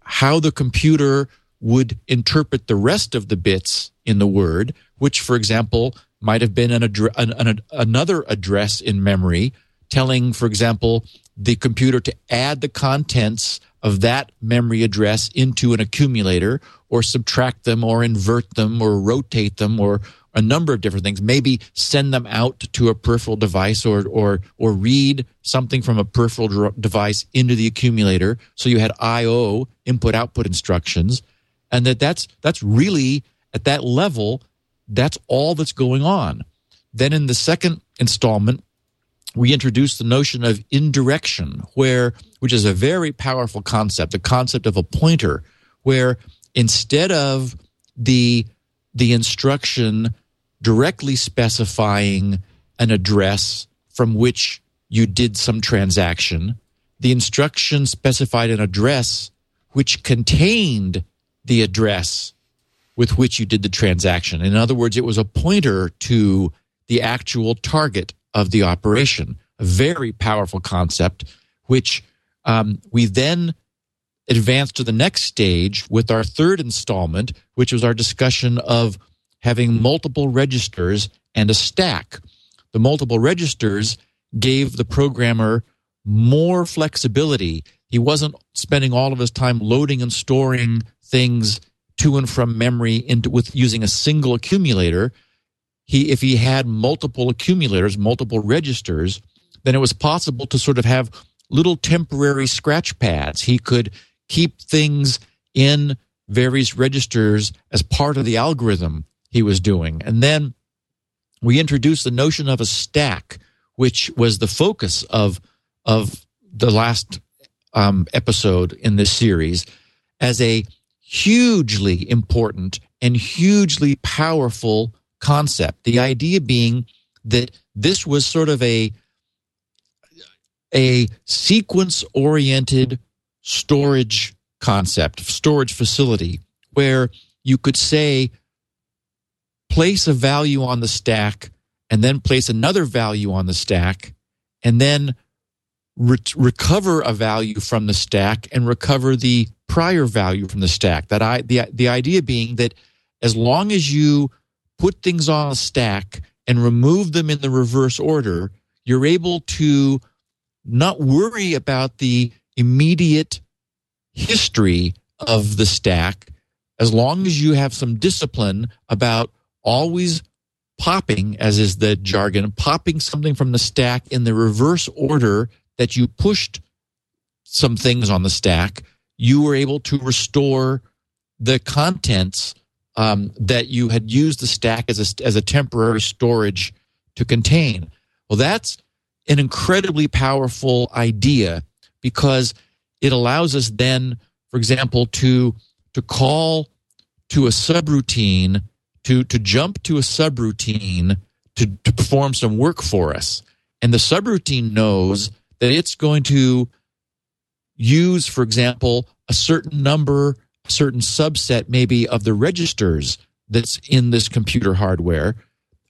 how the computer would interpret the rest of the bits in the word, which, for example, might have been an, addre- an, an, another address in memory telling, for example, the computer to add the contents of that memory address into an accumulator or subtract them or invert them or rotate them or a number of different things. Maybe send them out to a peripheral device or or or read something from a peripheral device into the accumulator. So you had io input output instructions. And that that's that's really at that level that's all that's going on. Then in the second installment we introduce the notion of indirection where which is a very powerful concept the concept of a pointer where instead of the the instruction directly specifying an address from which you did some transaction the instruction specified an address which contained the address with which you did the transaction in other words it was a pointer to the actual target of the operation. A very powerful concept, which um, we then advanced to the next stage with our third installment, which was our discussion of having multiple registers and a stack. The multiple registers gave the programmer more flexibility. He wasn't spending all of his time loading and storing things to and from memory into with using a single accumulator he if he had multiple accumulators, multiple registers, then it was possible to sort of have little temporary scratch pads. He could keep things in various registers as part of the algorithm he was doing. And then we introduced the notion of a stack, which was the focus of of the last um, episode in this series, as a hugely important and hugely powerful concept. The idea being that this was sort of a a sequence oriented storage concept, storage facility, where you could say, place a value on the stack and then place another value on the stack and then re- recover a value from the stack and recover the prior value from the stack. That I, the, the idea being that as long as you put things on a stack and remove them in the reverse order, you're able to not worry about the immediate history of the stack as long as you have some discipline about always popping, as is the jargon, popping something from the stack in the reverse order that you pushed some things on the stack, you were able to restore the contents um, that you had used the stack as a, as a temporary storage to contain. Well, that's an incredibly powerful idea because it allows us then, for example, to to call to a subroutine, to to jump to a subroutine to, to perform some work for us. And the subroutine knows that it's going to use, for example, a certain number certain subset maybe of the registers that's in this computer hardware,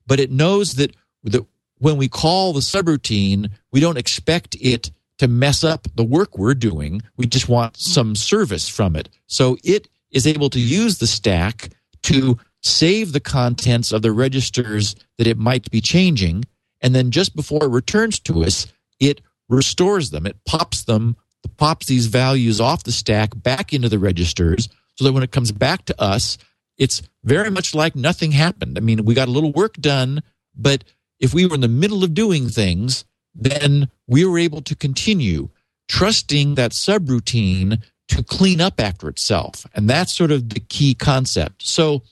but it knows that the, when we call the subroutine, we don't expect it to mess up the work we're doing. We just want some service from it. So it is able to use the stack to save the contents of the registers that it might be changing. And then just before it returns to us, it restores them. It pops them pops these values off the stack back into the registers so that when it comes back to us, it's very much like nothing happened. I mean, we got a little work done, but if we were in the middle of doing things, then we were able to continue trusting that subroutine to clean up after itself. And that's sort of the key concept. So,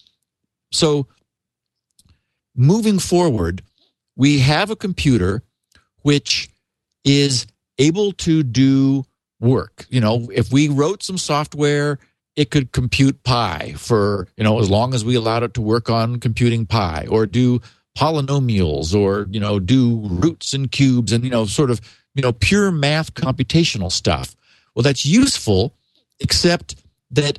so moving forward, we have a computer which is able to do work. You know, if we wrote some software, it could compute pi for, you know, as long as we allowed it to work on computing pi or do polynomials or, you know, do roots and cubes and, you know, sort of, you know, pure math computational stuff. Well, that's useful, except that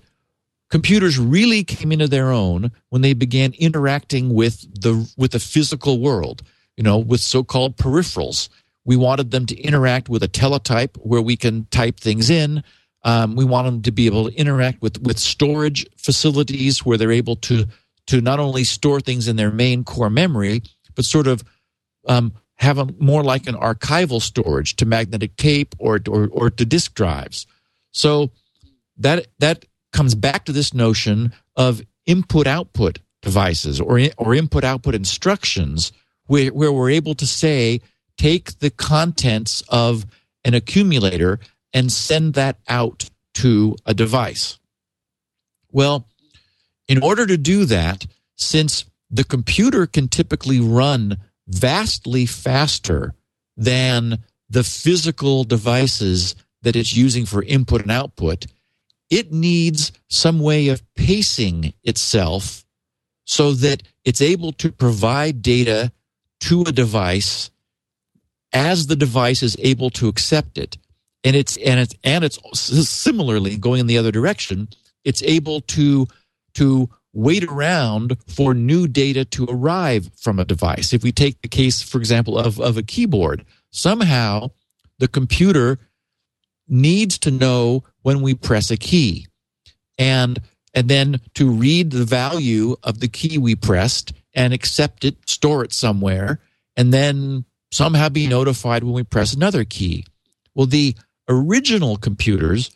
computers really came into their own when they began interacting with the with the physical world you know, with so-called peripherals. We wanted them to interact with a teletype where we can type things in. Um, we want them to be able to interact with with storage facilities where they're able to to not only store things in their main core memory, but sort of um, have a more like an archival storage to magnetic tape or, or or to disk drives. So that that comes back to this notion of input output devices or or input output instructions where, where we're able to say take the contents of an accumulator and send that out to a device. Well, in order to do that, since the computer can typically run vastly faster than the physical devices that it's using for input and output, it needs some way of pacing itself so that it's able to provide data to a device as the device is able to accept it and it's and it's and it's similarly going in the other direction it's able to to wait around for new data to arrive from a device. If we take the case for example of of a keyboard somehow the computer needs to know when we press a key. And and then to read the value of the key we pressed and accept it store it somewhere and then somehow be notified when we press another key well the original computers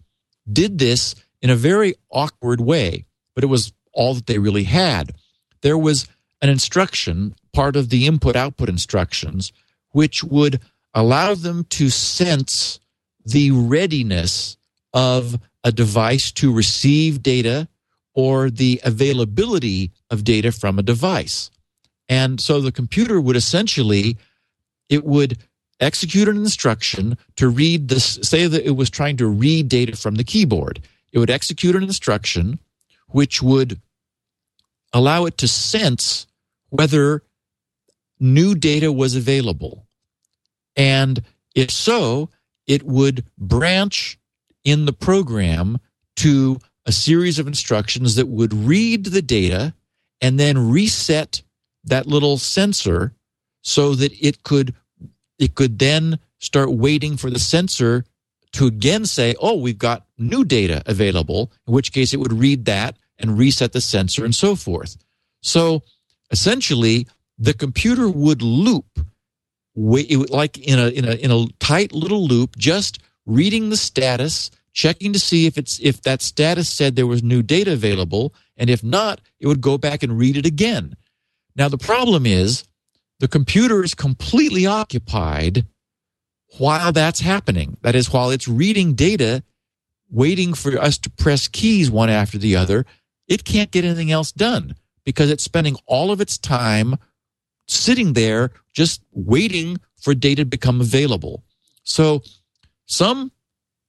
did this in a very awkward way but it was all that they really had there was an instruction part of the input output instructions which would allow them to sense the readiness of a device to receive data or the availability of data from a device. And so the computer would essentially it would execute an instruction to read this say that it was trying to read data from the keyboard. It would execute an instruction which would allow it to sense whether new data was available. And if so, it would branch in the program to a series of instructions that would read the data and then reset that little sensor so that it could it could then start waiting for the sensor to again say, "Oh, we've got new data available." In which case, it would read that and reset the sensor and so forth. So, essentially, the computer would loop like in a in a in a tight little loop, just reading the status, checking to see if it's if that status said there was new data available, and if not, it would go back and read it again. Now the problem is the computer is completely occupied while that's happening. That is, while it's reading data, waiting for us to press keys one after the other, it can't get anything else done because it's spending all of its time sitting there just waiting for data to become available. So some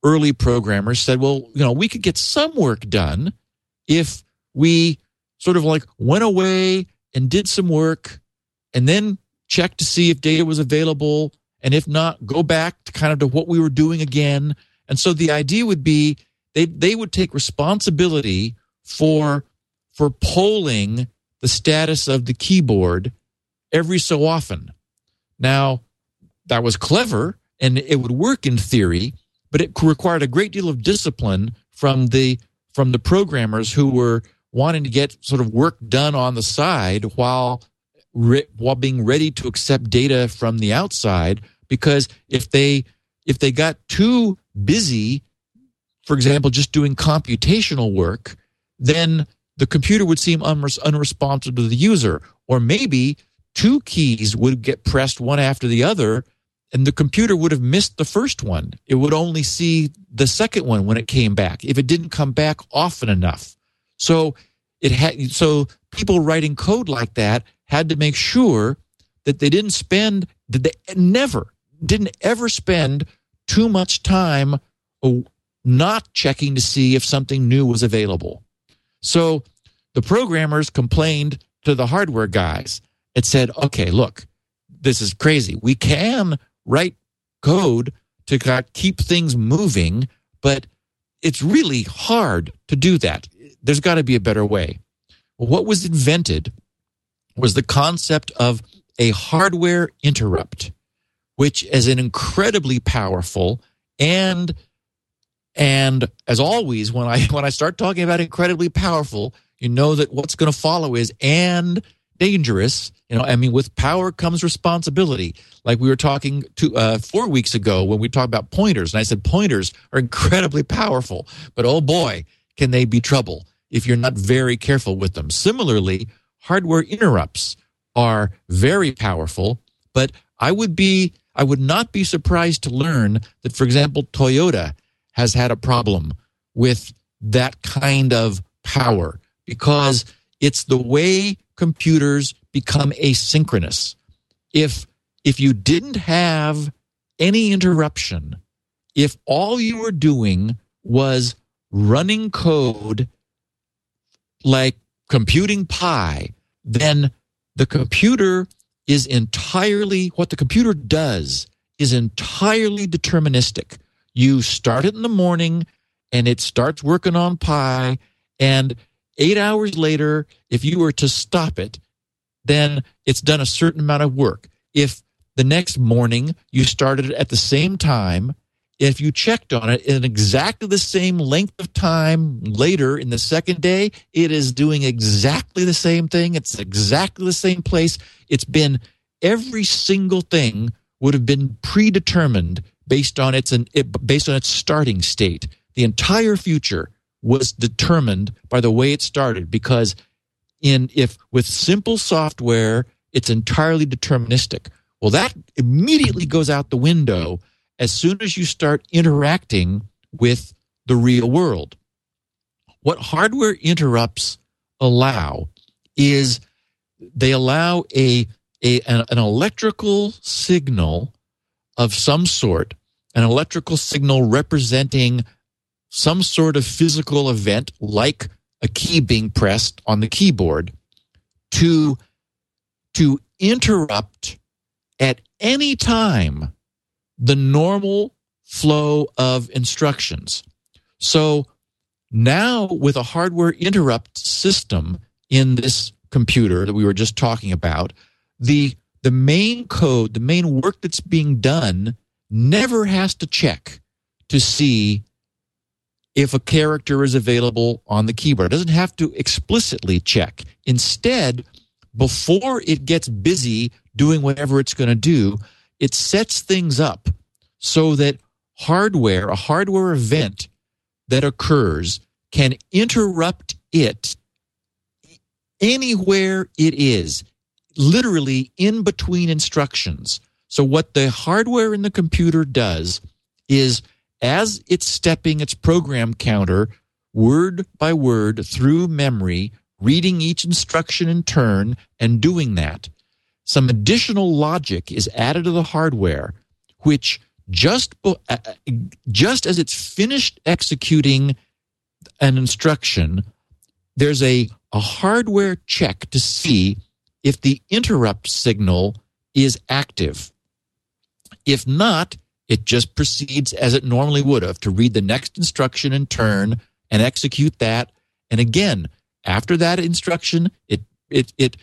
early programmers said, well, you know, we could get some work done if we sort of like went away and did some work and then check to see if data was available. And if not, go back to kind of to what we were doing again. And so the idea would be they, they would take responsibility for, for polling the status of the keyboard every so often. Now, that was clever and it would work in theory, but it required a great deal of discipline from the from the programmers who were wanting to get sort of work done on the side while re, while being ready to accept data from the outside because if they if they got too busy for example just doing computational work then the computer would seem unresponsive to the user or maybe two keys would get pressed one after the other and the computer would have missed the first one. It would only see the second one when it came back if it didn't come back often enough. So it had so people writing code like that had to make sure that they didn't spend that they never didn't ever spend too much time uh, not checking to see if something new was available. So the programmers complained to the hardware guys it said, okay, look, this is crazy. We can write code to keep things moving, but it's really hard to do that. There's got to be a better way. What was invented was the concept of a hardware interrupt, which is an incredibly powerful and and as always, when I when I start talking about incredibly powerful, you know that what's going to follow is and dangerous. You know, I mean, with power comes responsibility. Like we were talking to uh, four weeks ago when we talked about pointers, and I said pointers are incredibly powerful, but oh boy, can they be trouble if you're not very careful with them. Similarly, hardware interrupts are very powerful, but I would be I would not be surprised to learn that, for example, Toyota has had a problem with that kind of power because it's the way computers become asynchronous. If if you didn't have any interruption, if all you were doing was running code like computing pi, then the computer is entirely what the computer does is entirely deterministic. You start it in the morning and it starts working on pi and Eight hours later, if you were to stop it, then it's done a certain amount of work. If the next morning you started at the same time, if you checked on it in exactly the same length of time later in the second day, it is doing exactly the same thing. It's exactly the same place. It's been every single thing would have been predetermined based on its based on its starting state. The entire future was determined by the way it started because in if with simple software it's entirely deterministic well that immediately goes out the window as soon as you start interacting with the real world. What hardware interrupts allow is they allow a, a an, an electrical signal of some sort an electrical signal representing some sort of physical event like a key being pressed on the keyboard to to interrupt at any time the normal flow of instructions. So now with a hardware interrupt system in this computer that we were just talking about, the the main code, the main work that's being done never has to check to see if a character is available on the keyboard. It doesn't have to explicitly check. Instead, before it gets busy doing whatever it's going to do, it sets things up so that hardware, a hardware event that occurs, can interrupt it anywhere it is, literally in between instructions. So, what the hardware in the computer does is as it's stepping its program counter word by word through memory, reading each instruction in turn and doing that, some additional logic is added to the hardware, which just, uh, uh, just as it's finished executing an instruction, there's a, a hardware check to see if the interrupt signal is active. If not, it just proceeds as it normally would have to read the next instruction in turn and execute that. And again, after that instruction, it it it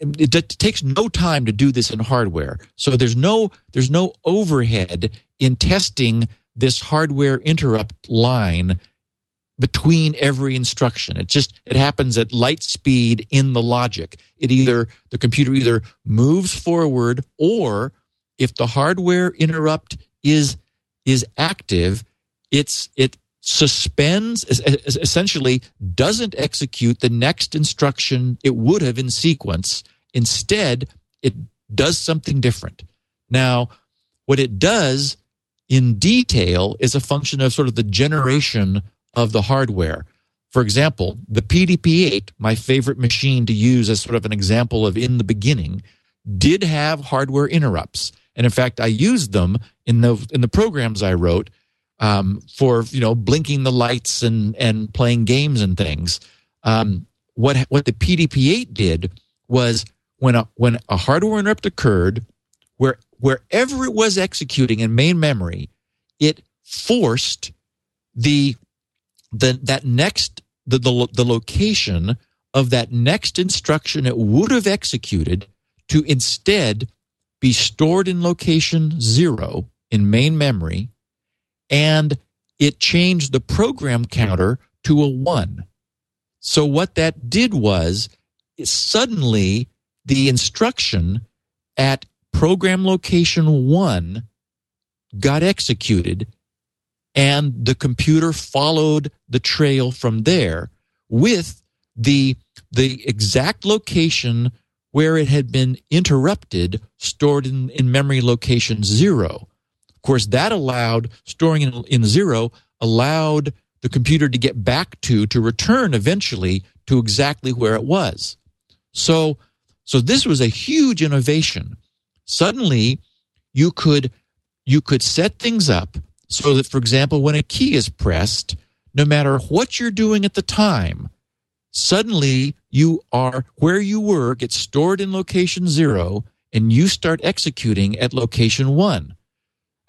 it, it takes no time to do this in hardware. So there's no there's no overhead in testing this hardware interrupt line between every instruction. It just it happens at light speed in the logic. It either the computer either moves forward or if the hardware interrupt is is active, it's it suspends essentially doesn't execute the next instruction it would have in sequence. Instead, it does something different. Now, what it does in detail is a function of sort of the generation of the hardware. For example, the PDP 8, my favorite machine to use as sort of an example of in the beginning, did have hardware interrupts. And in fact, I used them in the in the programs I wrote um, for you know blinking the lights and and playing games and things. Um, what what the PDP-8 did was when a when a hardware interrupt occurred, where wherever it was executing in main memory, it forced the the that next the, the the location of that next instruction it would have executed to instead be stored in location zero in main memory, and it changed the program counter to a one. So what that did was suddenly the instruction at program location one got executed and the computer followed the trail from there with the the exact location where it had been interrupted stored in, in memory location zero. Of course, that allowed storing in, in zero allowed the computer to get back to to return eventually to exactly where it was. So so this was a huge innovation. Suddenly you could you could set things up so that for example when a key is pressed no matter what you're doing at the time suddenly you are where you were gets stored in location 0 and you start executing at location 1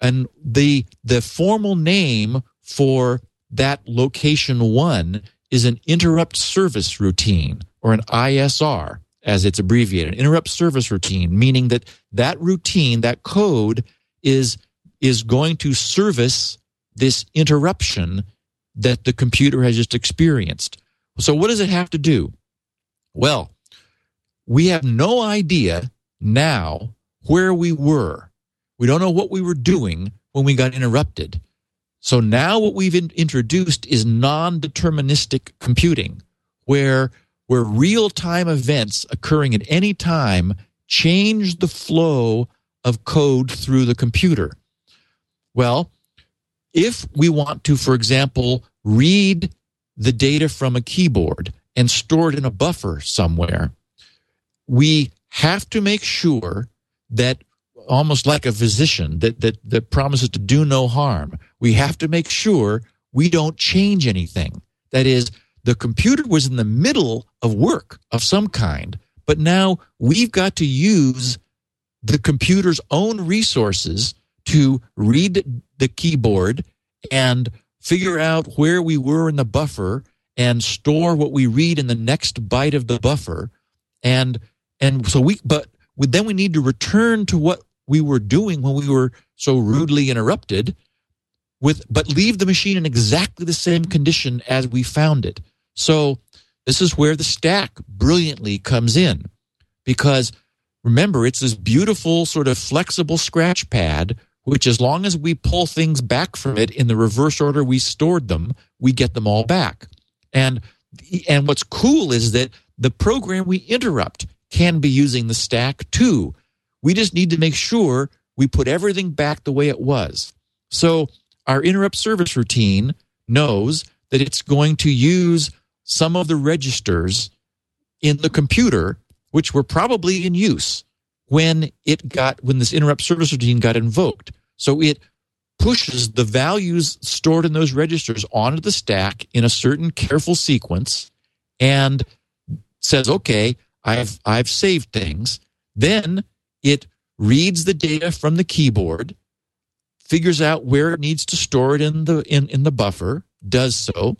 and the the formal name for that location 1 is an interrupt service routine or an ISR as it's abbreviated. Interrupt service routine meaning that that routine that code is is going to service this interruption that the computer has just experienced. So what does it have to do? Well we have no idea now where we were we don't know what we were doing when we got interrupted so now what we've in- introduced is non-deterministic computing where where real-time events occurring at any time change the flow of code through the computer. Well, if we want to for example read the data from a keyboard and store it in a buffer somewhere, we have to make sure that almost like a physician that, that, that promises to do no harm. We have to make sure we don't change anything. That is, the computer was in the middle of work of some kind, but now we've got to use the computer's own resources to read the keyboard and figure out where we were in the buffer and store what we read in the next byte of the buffer and and so we but then we need to return to what we were doing when we were so rudely interrupted with but leave the machine in exactly the same condition as we found it. So this is where the stack brilliantly comes in because remember it's this beautiful sort of flexible scratch pad which as long as we pull things back from it in the reverse order we stored them we get them all back. And and what's cool is that the program we interrupt can be using the stack too we just need to make sure we put everything back the way it was. So our interrupt service routine knows that it's going to use some of the registers in the computer, which were probably in use when it got, when this interrupt service routine got invoked. So it pushes the values stored in those registers onto the stack in a certain careful sequence and says, okay, I've, I've saved things. Then it reads the data from the keyboard, figures out where it needs to store it in the in, in the buffer, does so,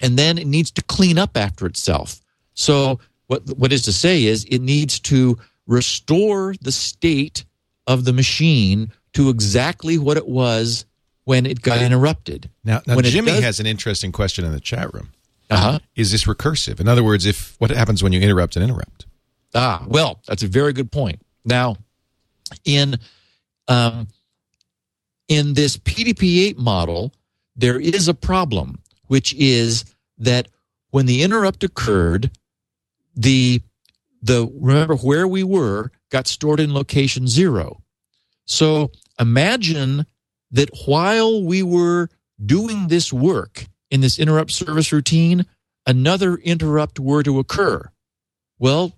and then it needs to clean up after itself. So what what is to say is it needs to restore the state of the machine to exactly what it was when it got interrupted. Now, now Jimmy does- has an interesting question in the chat room. Uh-huh. Is this recursive? In other words, if what happens when you interrupt an interrupt? Ah, well, that's a very good point. Now, in um, in this PDP-8 model, there is a problem, which is that when the interrupt occurred, the the remember where we were got stored in location zero. So imagine that while we were doing this work in this interrupt service routine, another interrupt were to occur. Well,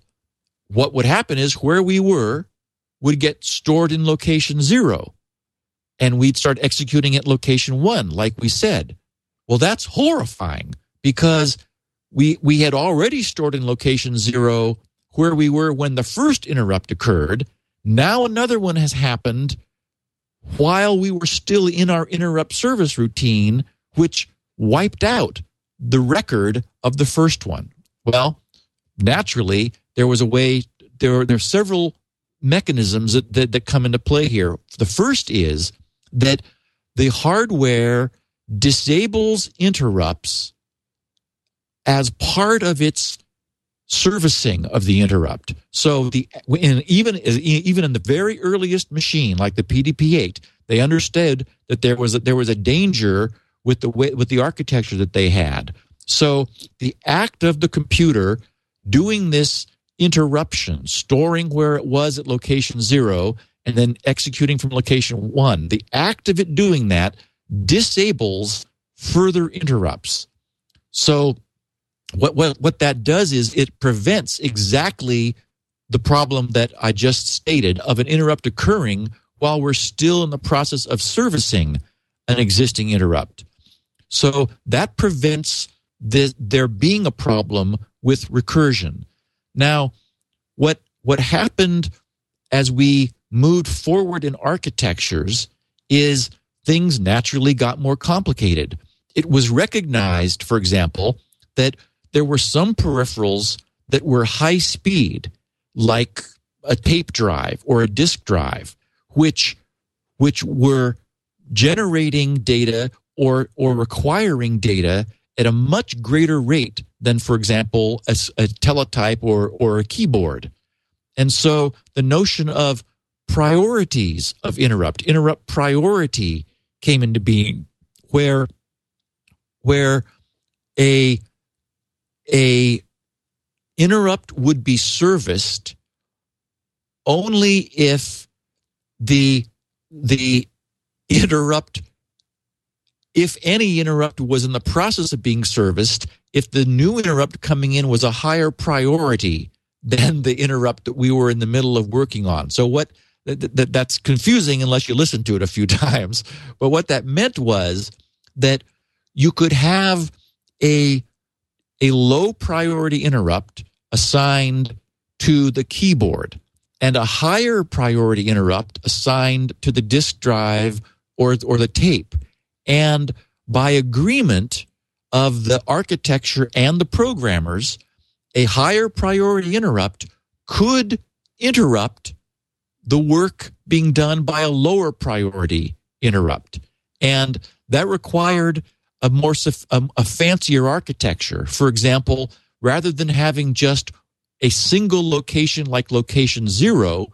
what would happen is where we were would get stored in location zero and we'd start executing at location one, like we said. Well, that's horrifying because we, we had already stored in location zero where we were when the first interrupt occurred. Now another one has happened while we were still in our interrupt service routine, which wiped out the record of the first one. Well, naturally, there was a way there are there are several mechanisms that, that, that come into play here. The first is that the hardware disables interrupts as part of its servicing of the interrupt. So the even even in the very earliest machine, like the PDP-8, they understood that there was a, there was a danger with the way, with the architecture that they had. So the act of the computer doing this interruption, storing where it was at location zero, and then executing from location one, the act of it doing that disables further interrupts. So what, what, what that does is it prevents exactly the problem that I just stated of an interrupt occurring while we're still in the process of servicing an existing interrupt. So that prevents the, there being a problem with recursion. Now, what what happened as we moved forward in architectures is things naturally got more complicated. It was recognized, for example, that there were some peripherals that were high speed, like a tape drive or a disk drive, which which were generating data or or requiring data at a much greater rate than, for example, a, a teletype or, or a keyboard. And so the notion of priorities of interrupt, interrupt priority came into being where, where a, a interrupt would be serviced only if the, the interrupt if any interrupt was in the process of being serviced, if the new interrupt coming in was a higher priority than the interrupt that we were in the middle of working on. So what that, that, that's confusing unless you listen to it a few times. But what that meant was that you could have a a low priority interrupt assigned to the keyboard and a higher priority interrupt assigned to the disk drive or or the tape and by agreement of the architecture and the programmers, a higher priority interrupt could interrupt the work being done by a lower priority interrupt. And that required a more a, um, a fancier architecture. For example, rather than having just a single location like location zero,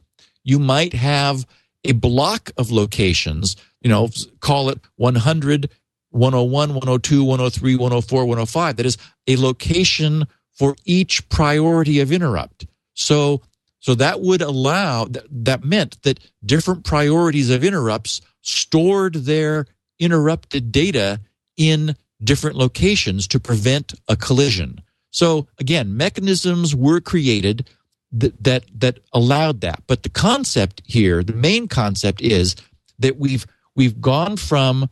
you might have a block of locations you know, call it 100, 101, 102, 103, 104, 105. That is a location for each priority of interrupt. So, so that would allow, that meant that different priorities of interrupts stored their interrupted data in different locations to prevent a collision. So again, mechanisms were created that, that, that allowed that. But the concept here, the main concept is that we've we've gone from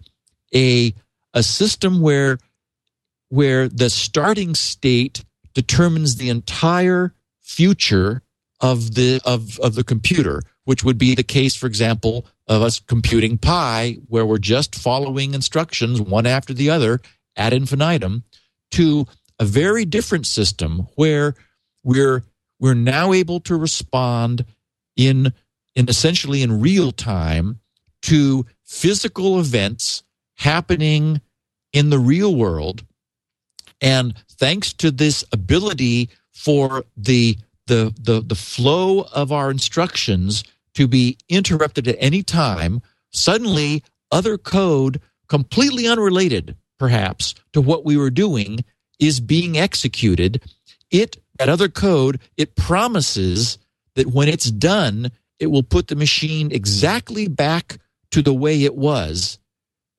a a system where where the starting state determines the entire future of the of of the computer which would be the case for example of us computing pi where we're just following instructions one after the other ad infinitum to a very different system where we're we're now able to respond in in essentially in real time to physical events happening in the real world. And thanks to this ability for the, the, the, the flow of our instructions to be interrupted at any time, suddenly other code, completely unrelated perhaps to what we were doing, is being executed. It, that other code, it promises that when it's done, it will put the machine exactly back to the way it was,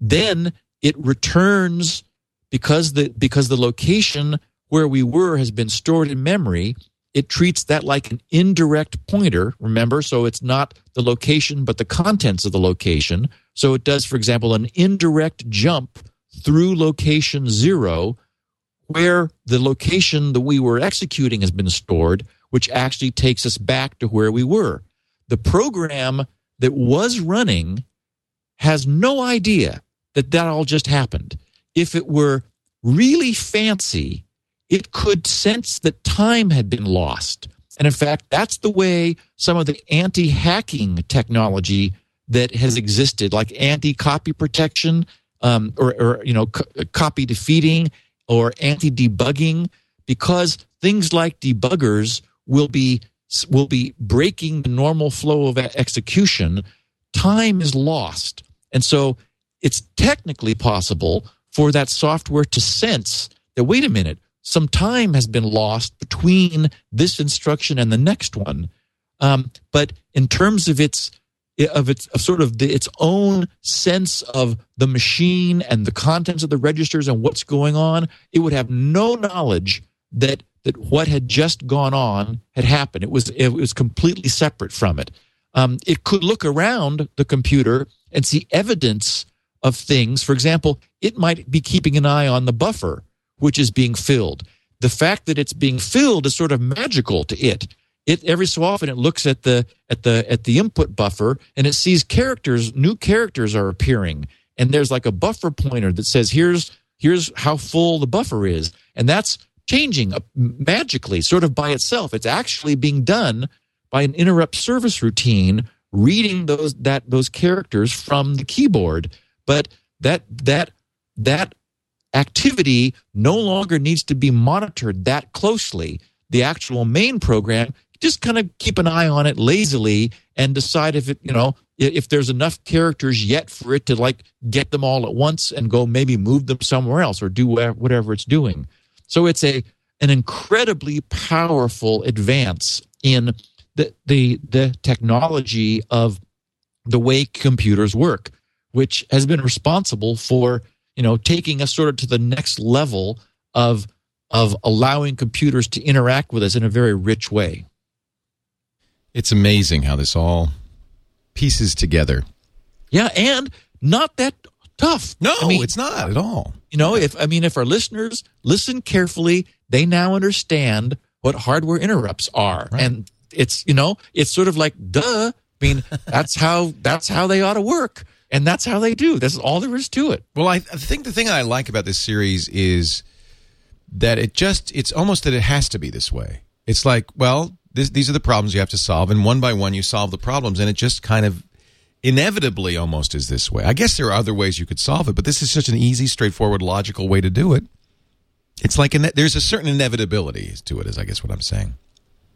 then it returns because the because the location where we were has been stored in memory it treats that like an indirect pointer remember? So it's not the location but the contents of the location. So it does for example an indirect jump through location 0 where the location that we were executing has been stored which actually takes us back to where we were. The program that was running has no idea that that all just happened. If it were really fancy, it could sense that time had been lost And in fact, that's the way some of the anti hacking technology that has existed, like anti copy protection um, or, or, you know, c- copy defeating or anti debugging, because things like debuggers will be will be breaking the normal flow of execution. Time is lost, and so it's technically possible for that software to sense that wait a minute, some time has been lost between this instruction and the next one. Um, but in terms of its of its of sort of the, its own sense of the machine and the contents of the registers and what's going on, it would have no knowledge that that what had just gone on had happened. It was it was completely separate from it. Um, it could look around the computer and see evidence of things. For example, it might be keeping an eye on the buffer, which is being filled. The fact that it's being filled is sort of magical to it. It every so often it looks at the at the at the input buffer and it sees characters, new characters are appearing, and there's like a buffer pointer that says here's here's how full the buffer is, and that's changing uh, magically, sort of by itself. It's actually being done by an interrupt service routine reading those that those characters from the keyboard but that that that activity no longer needs to be monitored that closely. The actual main program just kind of keep an eye on it lazily and decide if it you know if there's enough characters yet for it to like get them all at once and go maybe move them somewhere else or do whatever it's doing. So it's a an incredibly powerful advance in the the the technology of the way computers work which has been responsible for you know taking us sort of to the next level of of allowing computers to interact with us in a very rich way. It's amazing how this all pieces together. Yeah, and not that tough. No, I mean, it's not at all. You know, if I mean if our listeners listen carefully, they now understand what hardware interrupts are. Right. And it's you know, it's sort of like duh. I mean, that's how that's how they ought to work and that's how they do. That's all there is to it. Well, I, think the thing I like about this series is that it just it's almost that it has to be this way. It's like, well, this, these are the problems you have to solve, and one by one you solve the problems, and it just kind of inevitably almost is this way. I guess there are other ways you could solve it, but this is such an easy, straightforward, logical way to do it. It's like there's a certain inevitability to it, is I guess what I'm saying.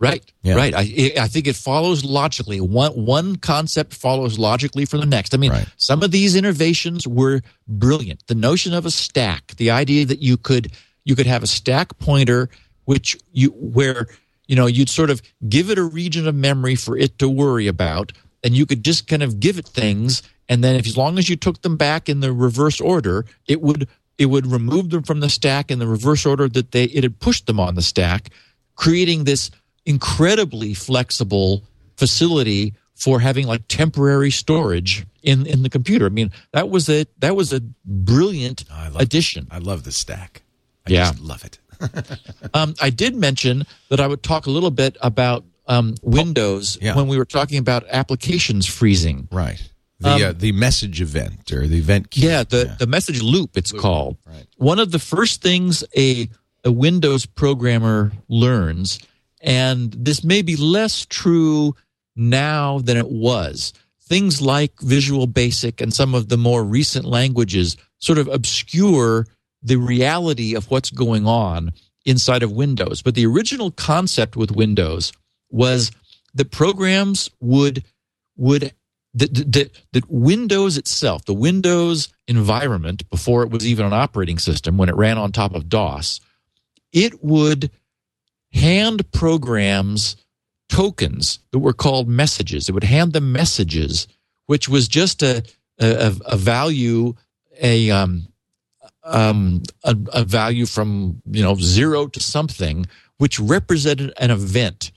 Right, Yeah. right. I, I think it follows logically. One one concept follows logically from the next. I mean, Right. some of these innovations were brilliant. The notion of a stack, the idea that you could you could have a stack pointer, which you where you know you'd sort of give it a region of memory for it to worry about, and you could just kind of give it things, and then if as long as you took them back in the reverse order, it would it would remove them from the stack in the reverse order that they it had pushed them on the stack, creating this incredibly flexible facility for having like temporary storage in in the computer. I mean, that was a that was a brilliant I love addition. I love the stack. I Yeah. just love it. Um, I did mention that I would talk a little bit about um, Windows Yeah. when we were talking about applications freezing. Right. The uh, the message event or the event key. Um, Yeah, the, the message loop it's called. right. One of the first things a a Windows programmer learns, and this may be less true now than it was. Things like Visual Basic and some of the more recent languages sort of obscure the reality of what's going on inside of Windows. But the original concept with Windows was that programs would would that, that, that Windows itself, the Windows environment before it was even an operating system, when it ran on top of DOS, it would hand programs tokens that were called messages. It would hand them messages, which was just a a, a value a um um a, a value from you know zero to something, which represented an event,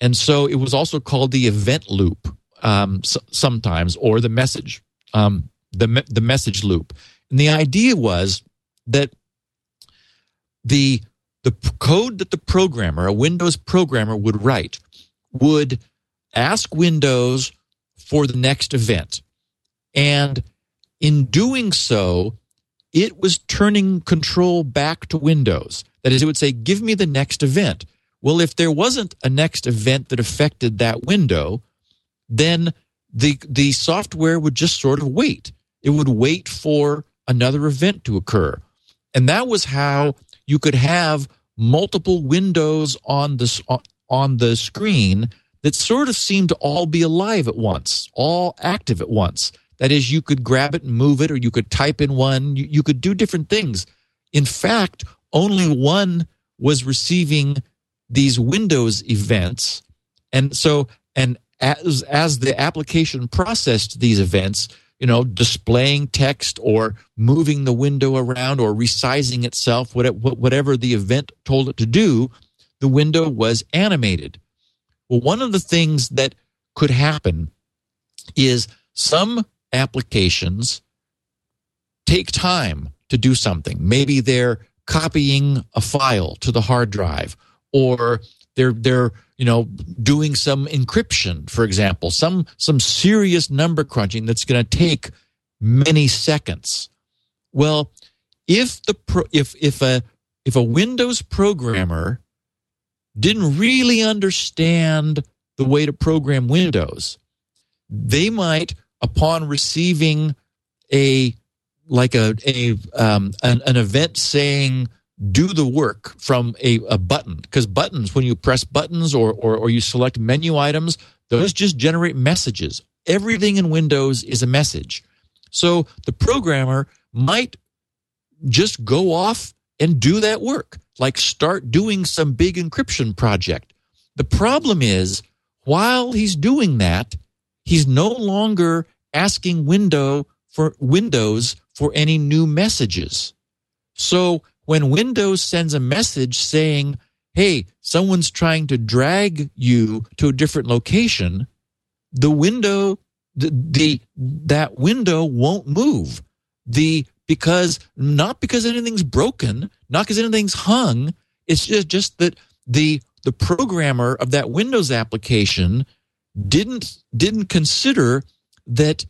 and so it was also called the event loop um, s- sometimes, or the message um, the the message loop. And the idea was that the the code that the programmer, a Windows programmer, would write would ask Windows for the next event. And in doing so, it was turning control back to Windows. That is, it would say, Give me the next event. Well, if there wasn't a next event that affected that window, then the the software would just sort of wait. It would wait for another event to occur. And that was how you could have multiple windows on the on the screen that sort of seemed to all be alive at once, all active at once. That is, you could grab it and move it, or you could type in one. You, you could do different things. In fact, only one was receiving these Windows events, and so and as as the application processed these events, you know, displaying text or moving the window around or resizing itself, whatever the event told it to do, the window was animated. Well, one of the things that could happen is some applications take time to do something. Maybe they're copying a file to the hard drive or they're they're you know doing some encryption for example some some serious number crunching that's going to take many seconds. Well if the pro, if if a if a windows programmer didn't really understand the way to program windows they might upon receiving a like a a um, an, an event saying do the work from a, a button. Because buttons when you press buttons or, or or you select menu items those just generate messages. Everything in windows is a message. So the programmer might just go off and do that work like start doing some big encryption project. The problem is while he's doing that he's no longer asking window for windows for any new messages. So when Windows sends a message saying, hey, someone's trying to drag you to a different location, the window, the, the that window won't move. The because not because anything's broken, not because anything's hung. It's just, just that the the programmer of that Windows application didn't didn't consider that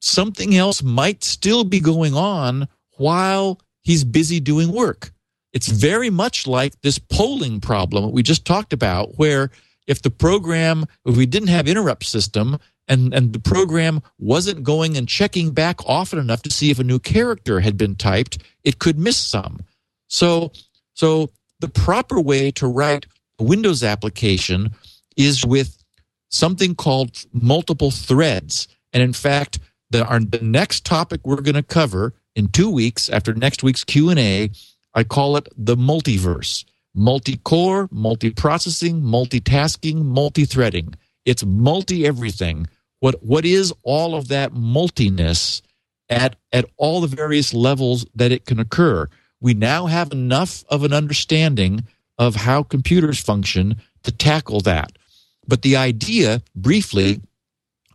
something else might still be going on while he's busy doing work. It's very much like this polling problem we just talked about, where if the program, if we didn't have interrupt system and, and the program wasn't going and checking back often enough to see if a new character had been typed, it could miss some. So, so the proper way to write a Windows application is with something called multiple threads. And in fact, the, our, the next topic we're going to cover in two weeks after next week's q&a i call it the multiverse. Multi-core multi-processing multitasking multi-threading. It's multi everything what what is all of that multiness at at all the various levels that it can occur? We now have enough of an understanding of how computers function to tackle that. But the idea briefly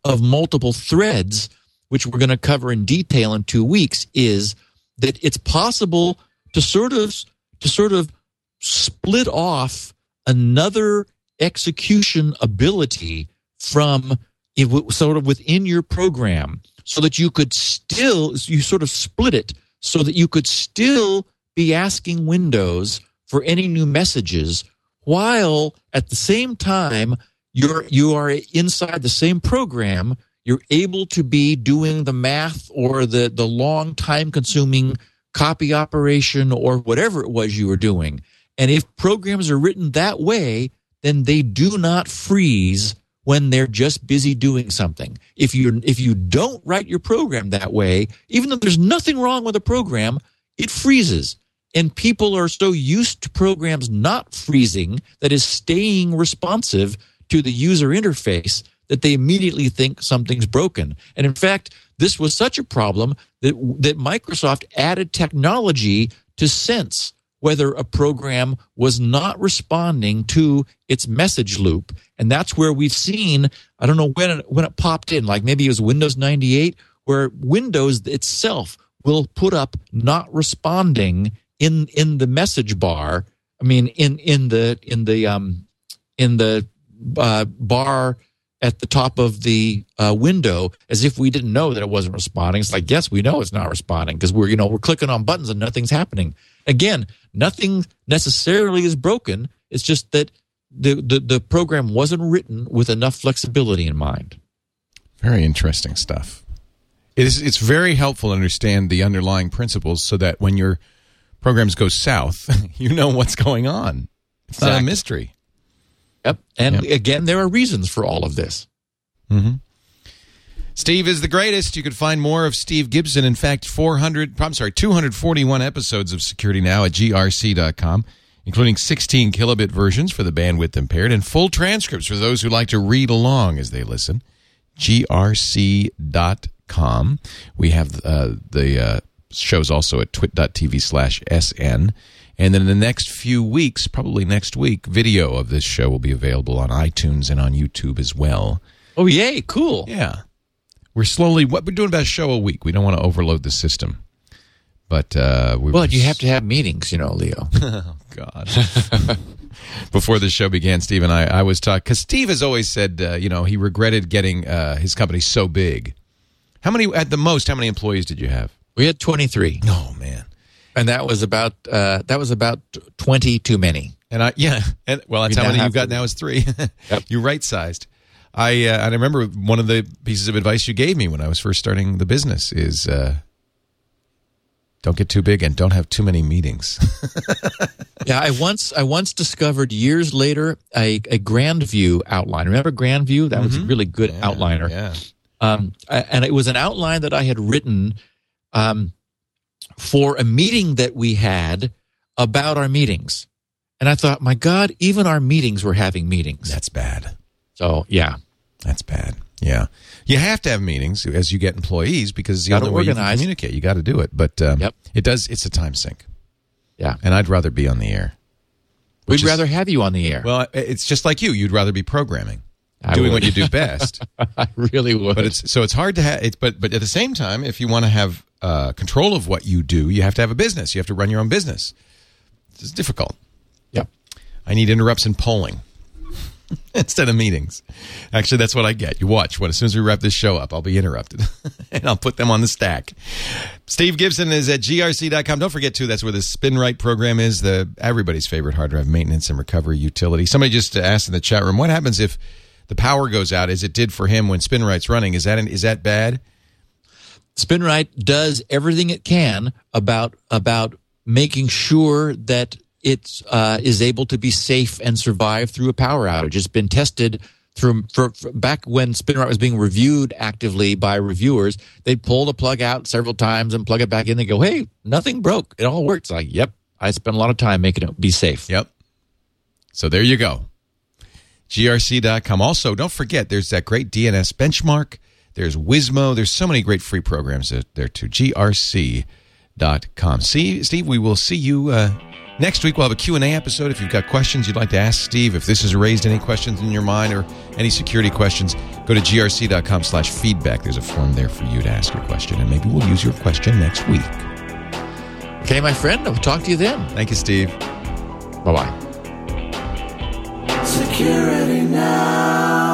of multiple threads which we're going to cover in detail in two weeks, is that it's possible to sort of to sort of split off another execution ability from sort of within your program so that you could still you sort of split it so that you could still be asking windows for any new messages while at the same time you're you are inside the same program you're able to be doing the math or the, the long time consuming copy operation or whatever it was you were doing. And if programs are written that way, then they do not freeze when they're just busy doing something. If you if you don't write your program that way, even though there's nothing wrong with a program, it freezes. And people are so used to programs not freezing, that is staying responsive to the user interface, that they immediately think something's broken. And in fact, this was such a problem that, that Microsoft added technology to sense whether a program was not responding to its message loop. And that's where we've seen, I don't know when it, when it popped in, like maybe it was Windows 98, where Windows itself will put up not responding in in the message bar. I mean, in in the in the um in the uh, bar at the top of the uh, window as if we didn't know that it wasn't responding. It's like, yes, we know it's not responding because we're, you know, we're clicking on buttons and nothing's happening. Again, nothing necessarily is broken. It's just that the, the, the program wasn't written with enough flexibility in mind. Very interesting stuff. It is, it's very helpful to understand the underlying principles so that when your programs go south, you know what's going on. It's not a mystery. Yep. And Yep. again, there are reasons for all of this. Steve is the greatest. You could find more of Steve Gibson. In fact, 400, I'm sorry, 241 episodes of Security Now at grc.com, including 16 kilobit versions for the bandwidth impaired and full transcripts for those who like to read along as they listen. grc.com. We have uh, the uh, shows also at twit.tv slash sn. And then in the next few weeks, probably next week, video of this show will be available on iTunes and on YouTube as well. Oh, yay. Cool. Yeah. We're slowly what we're doing about a show a week. We don't want to overload the system. But uh we Well, you have to have meetings, you know, Leo. Oh, God. Before the show began, Steve and I, I was talking because Steve has always said, uh, you know, he regretted getting uh, his company so big. How many, at the most, how many employees did you have? we had 23, Oh man, and that was about uh, that was about 20 too many. and I yeah, and well, that's We how many you've got to- now is three. Yep. you right sized. I uh, and I remember one of the pieces of advice you gave me when I was first starting the business is uh, don't get too big and don't have too many meetings. Yeah, I once I once discovered years later a, a Grand View outline. Remember Grand View? That was a really good outliner. yeah. Um, and it was an outline that I had written um, for a meeting that we had about our meetings. And I thought, my God, even our meetings were having meetings. That's bad. So yeah, That's bad. Yeah. You have to have meetings as you get employees because it's the Gotta only way you can communicate. You got to do it. But um, Yep. it does, it's a time sink. yeah. And I'd rather be on the air. We'd is- rather have you on the air. Well, it's just like you. You'd rather be programming, I doing would. what you do best. I really would. but it's so it's hard to have it. But but at the same time, if you want to have uh, control of what you do, you have to have a business. You have to run your own business. It's difficult. yep. I need interrupts in polling instead of meetings. Actually, that's what I get. You watch. What as soon as we wrap this show up, I'll be interrupted, and I'll put them on the stack. Steve Gibson is at grc.com. Don't forget too. That's where the SpinRite program is. The everybody's favorite hard drive maintenance and recovery utility. Somebody just asked in the chat room, what happens if the power goes out, as it did for him when SpinRite's running? Is that an, is that bad? SpinRite does everything it can about about making sure that it uh, is able to be safe and survive through a power outage. It's been tested through for, for back when SpinRite was being reviewed actively by reviewers. They'd pull the plug out several times and plug it back in. They go, "Hey, nothing broke. It all works." Like, yep, I spent a lot of time making it be safe. Yep. So there you go. grc.com. Also, don't forget there's that great DNS benchmark. There's Wizmo. There's so many great free programs there- there too. grc.com. See, Steve, we will see you uh, next week. We'll have a Q&A episode. If you've got questions you'd like to ask Steve, if this has raised any questions in your mind or any security questions, go to grc.com slash feedback. There's a form there for you to ask your question, and maybe we'll use your question next week. Okay, my friend. I'll talk to you then. Thank you, Steve. Bye bye. Security now.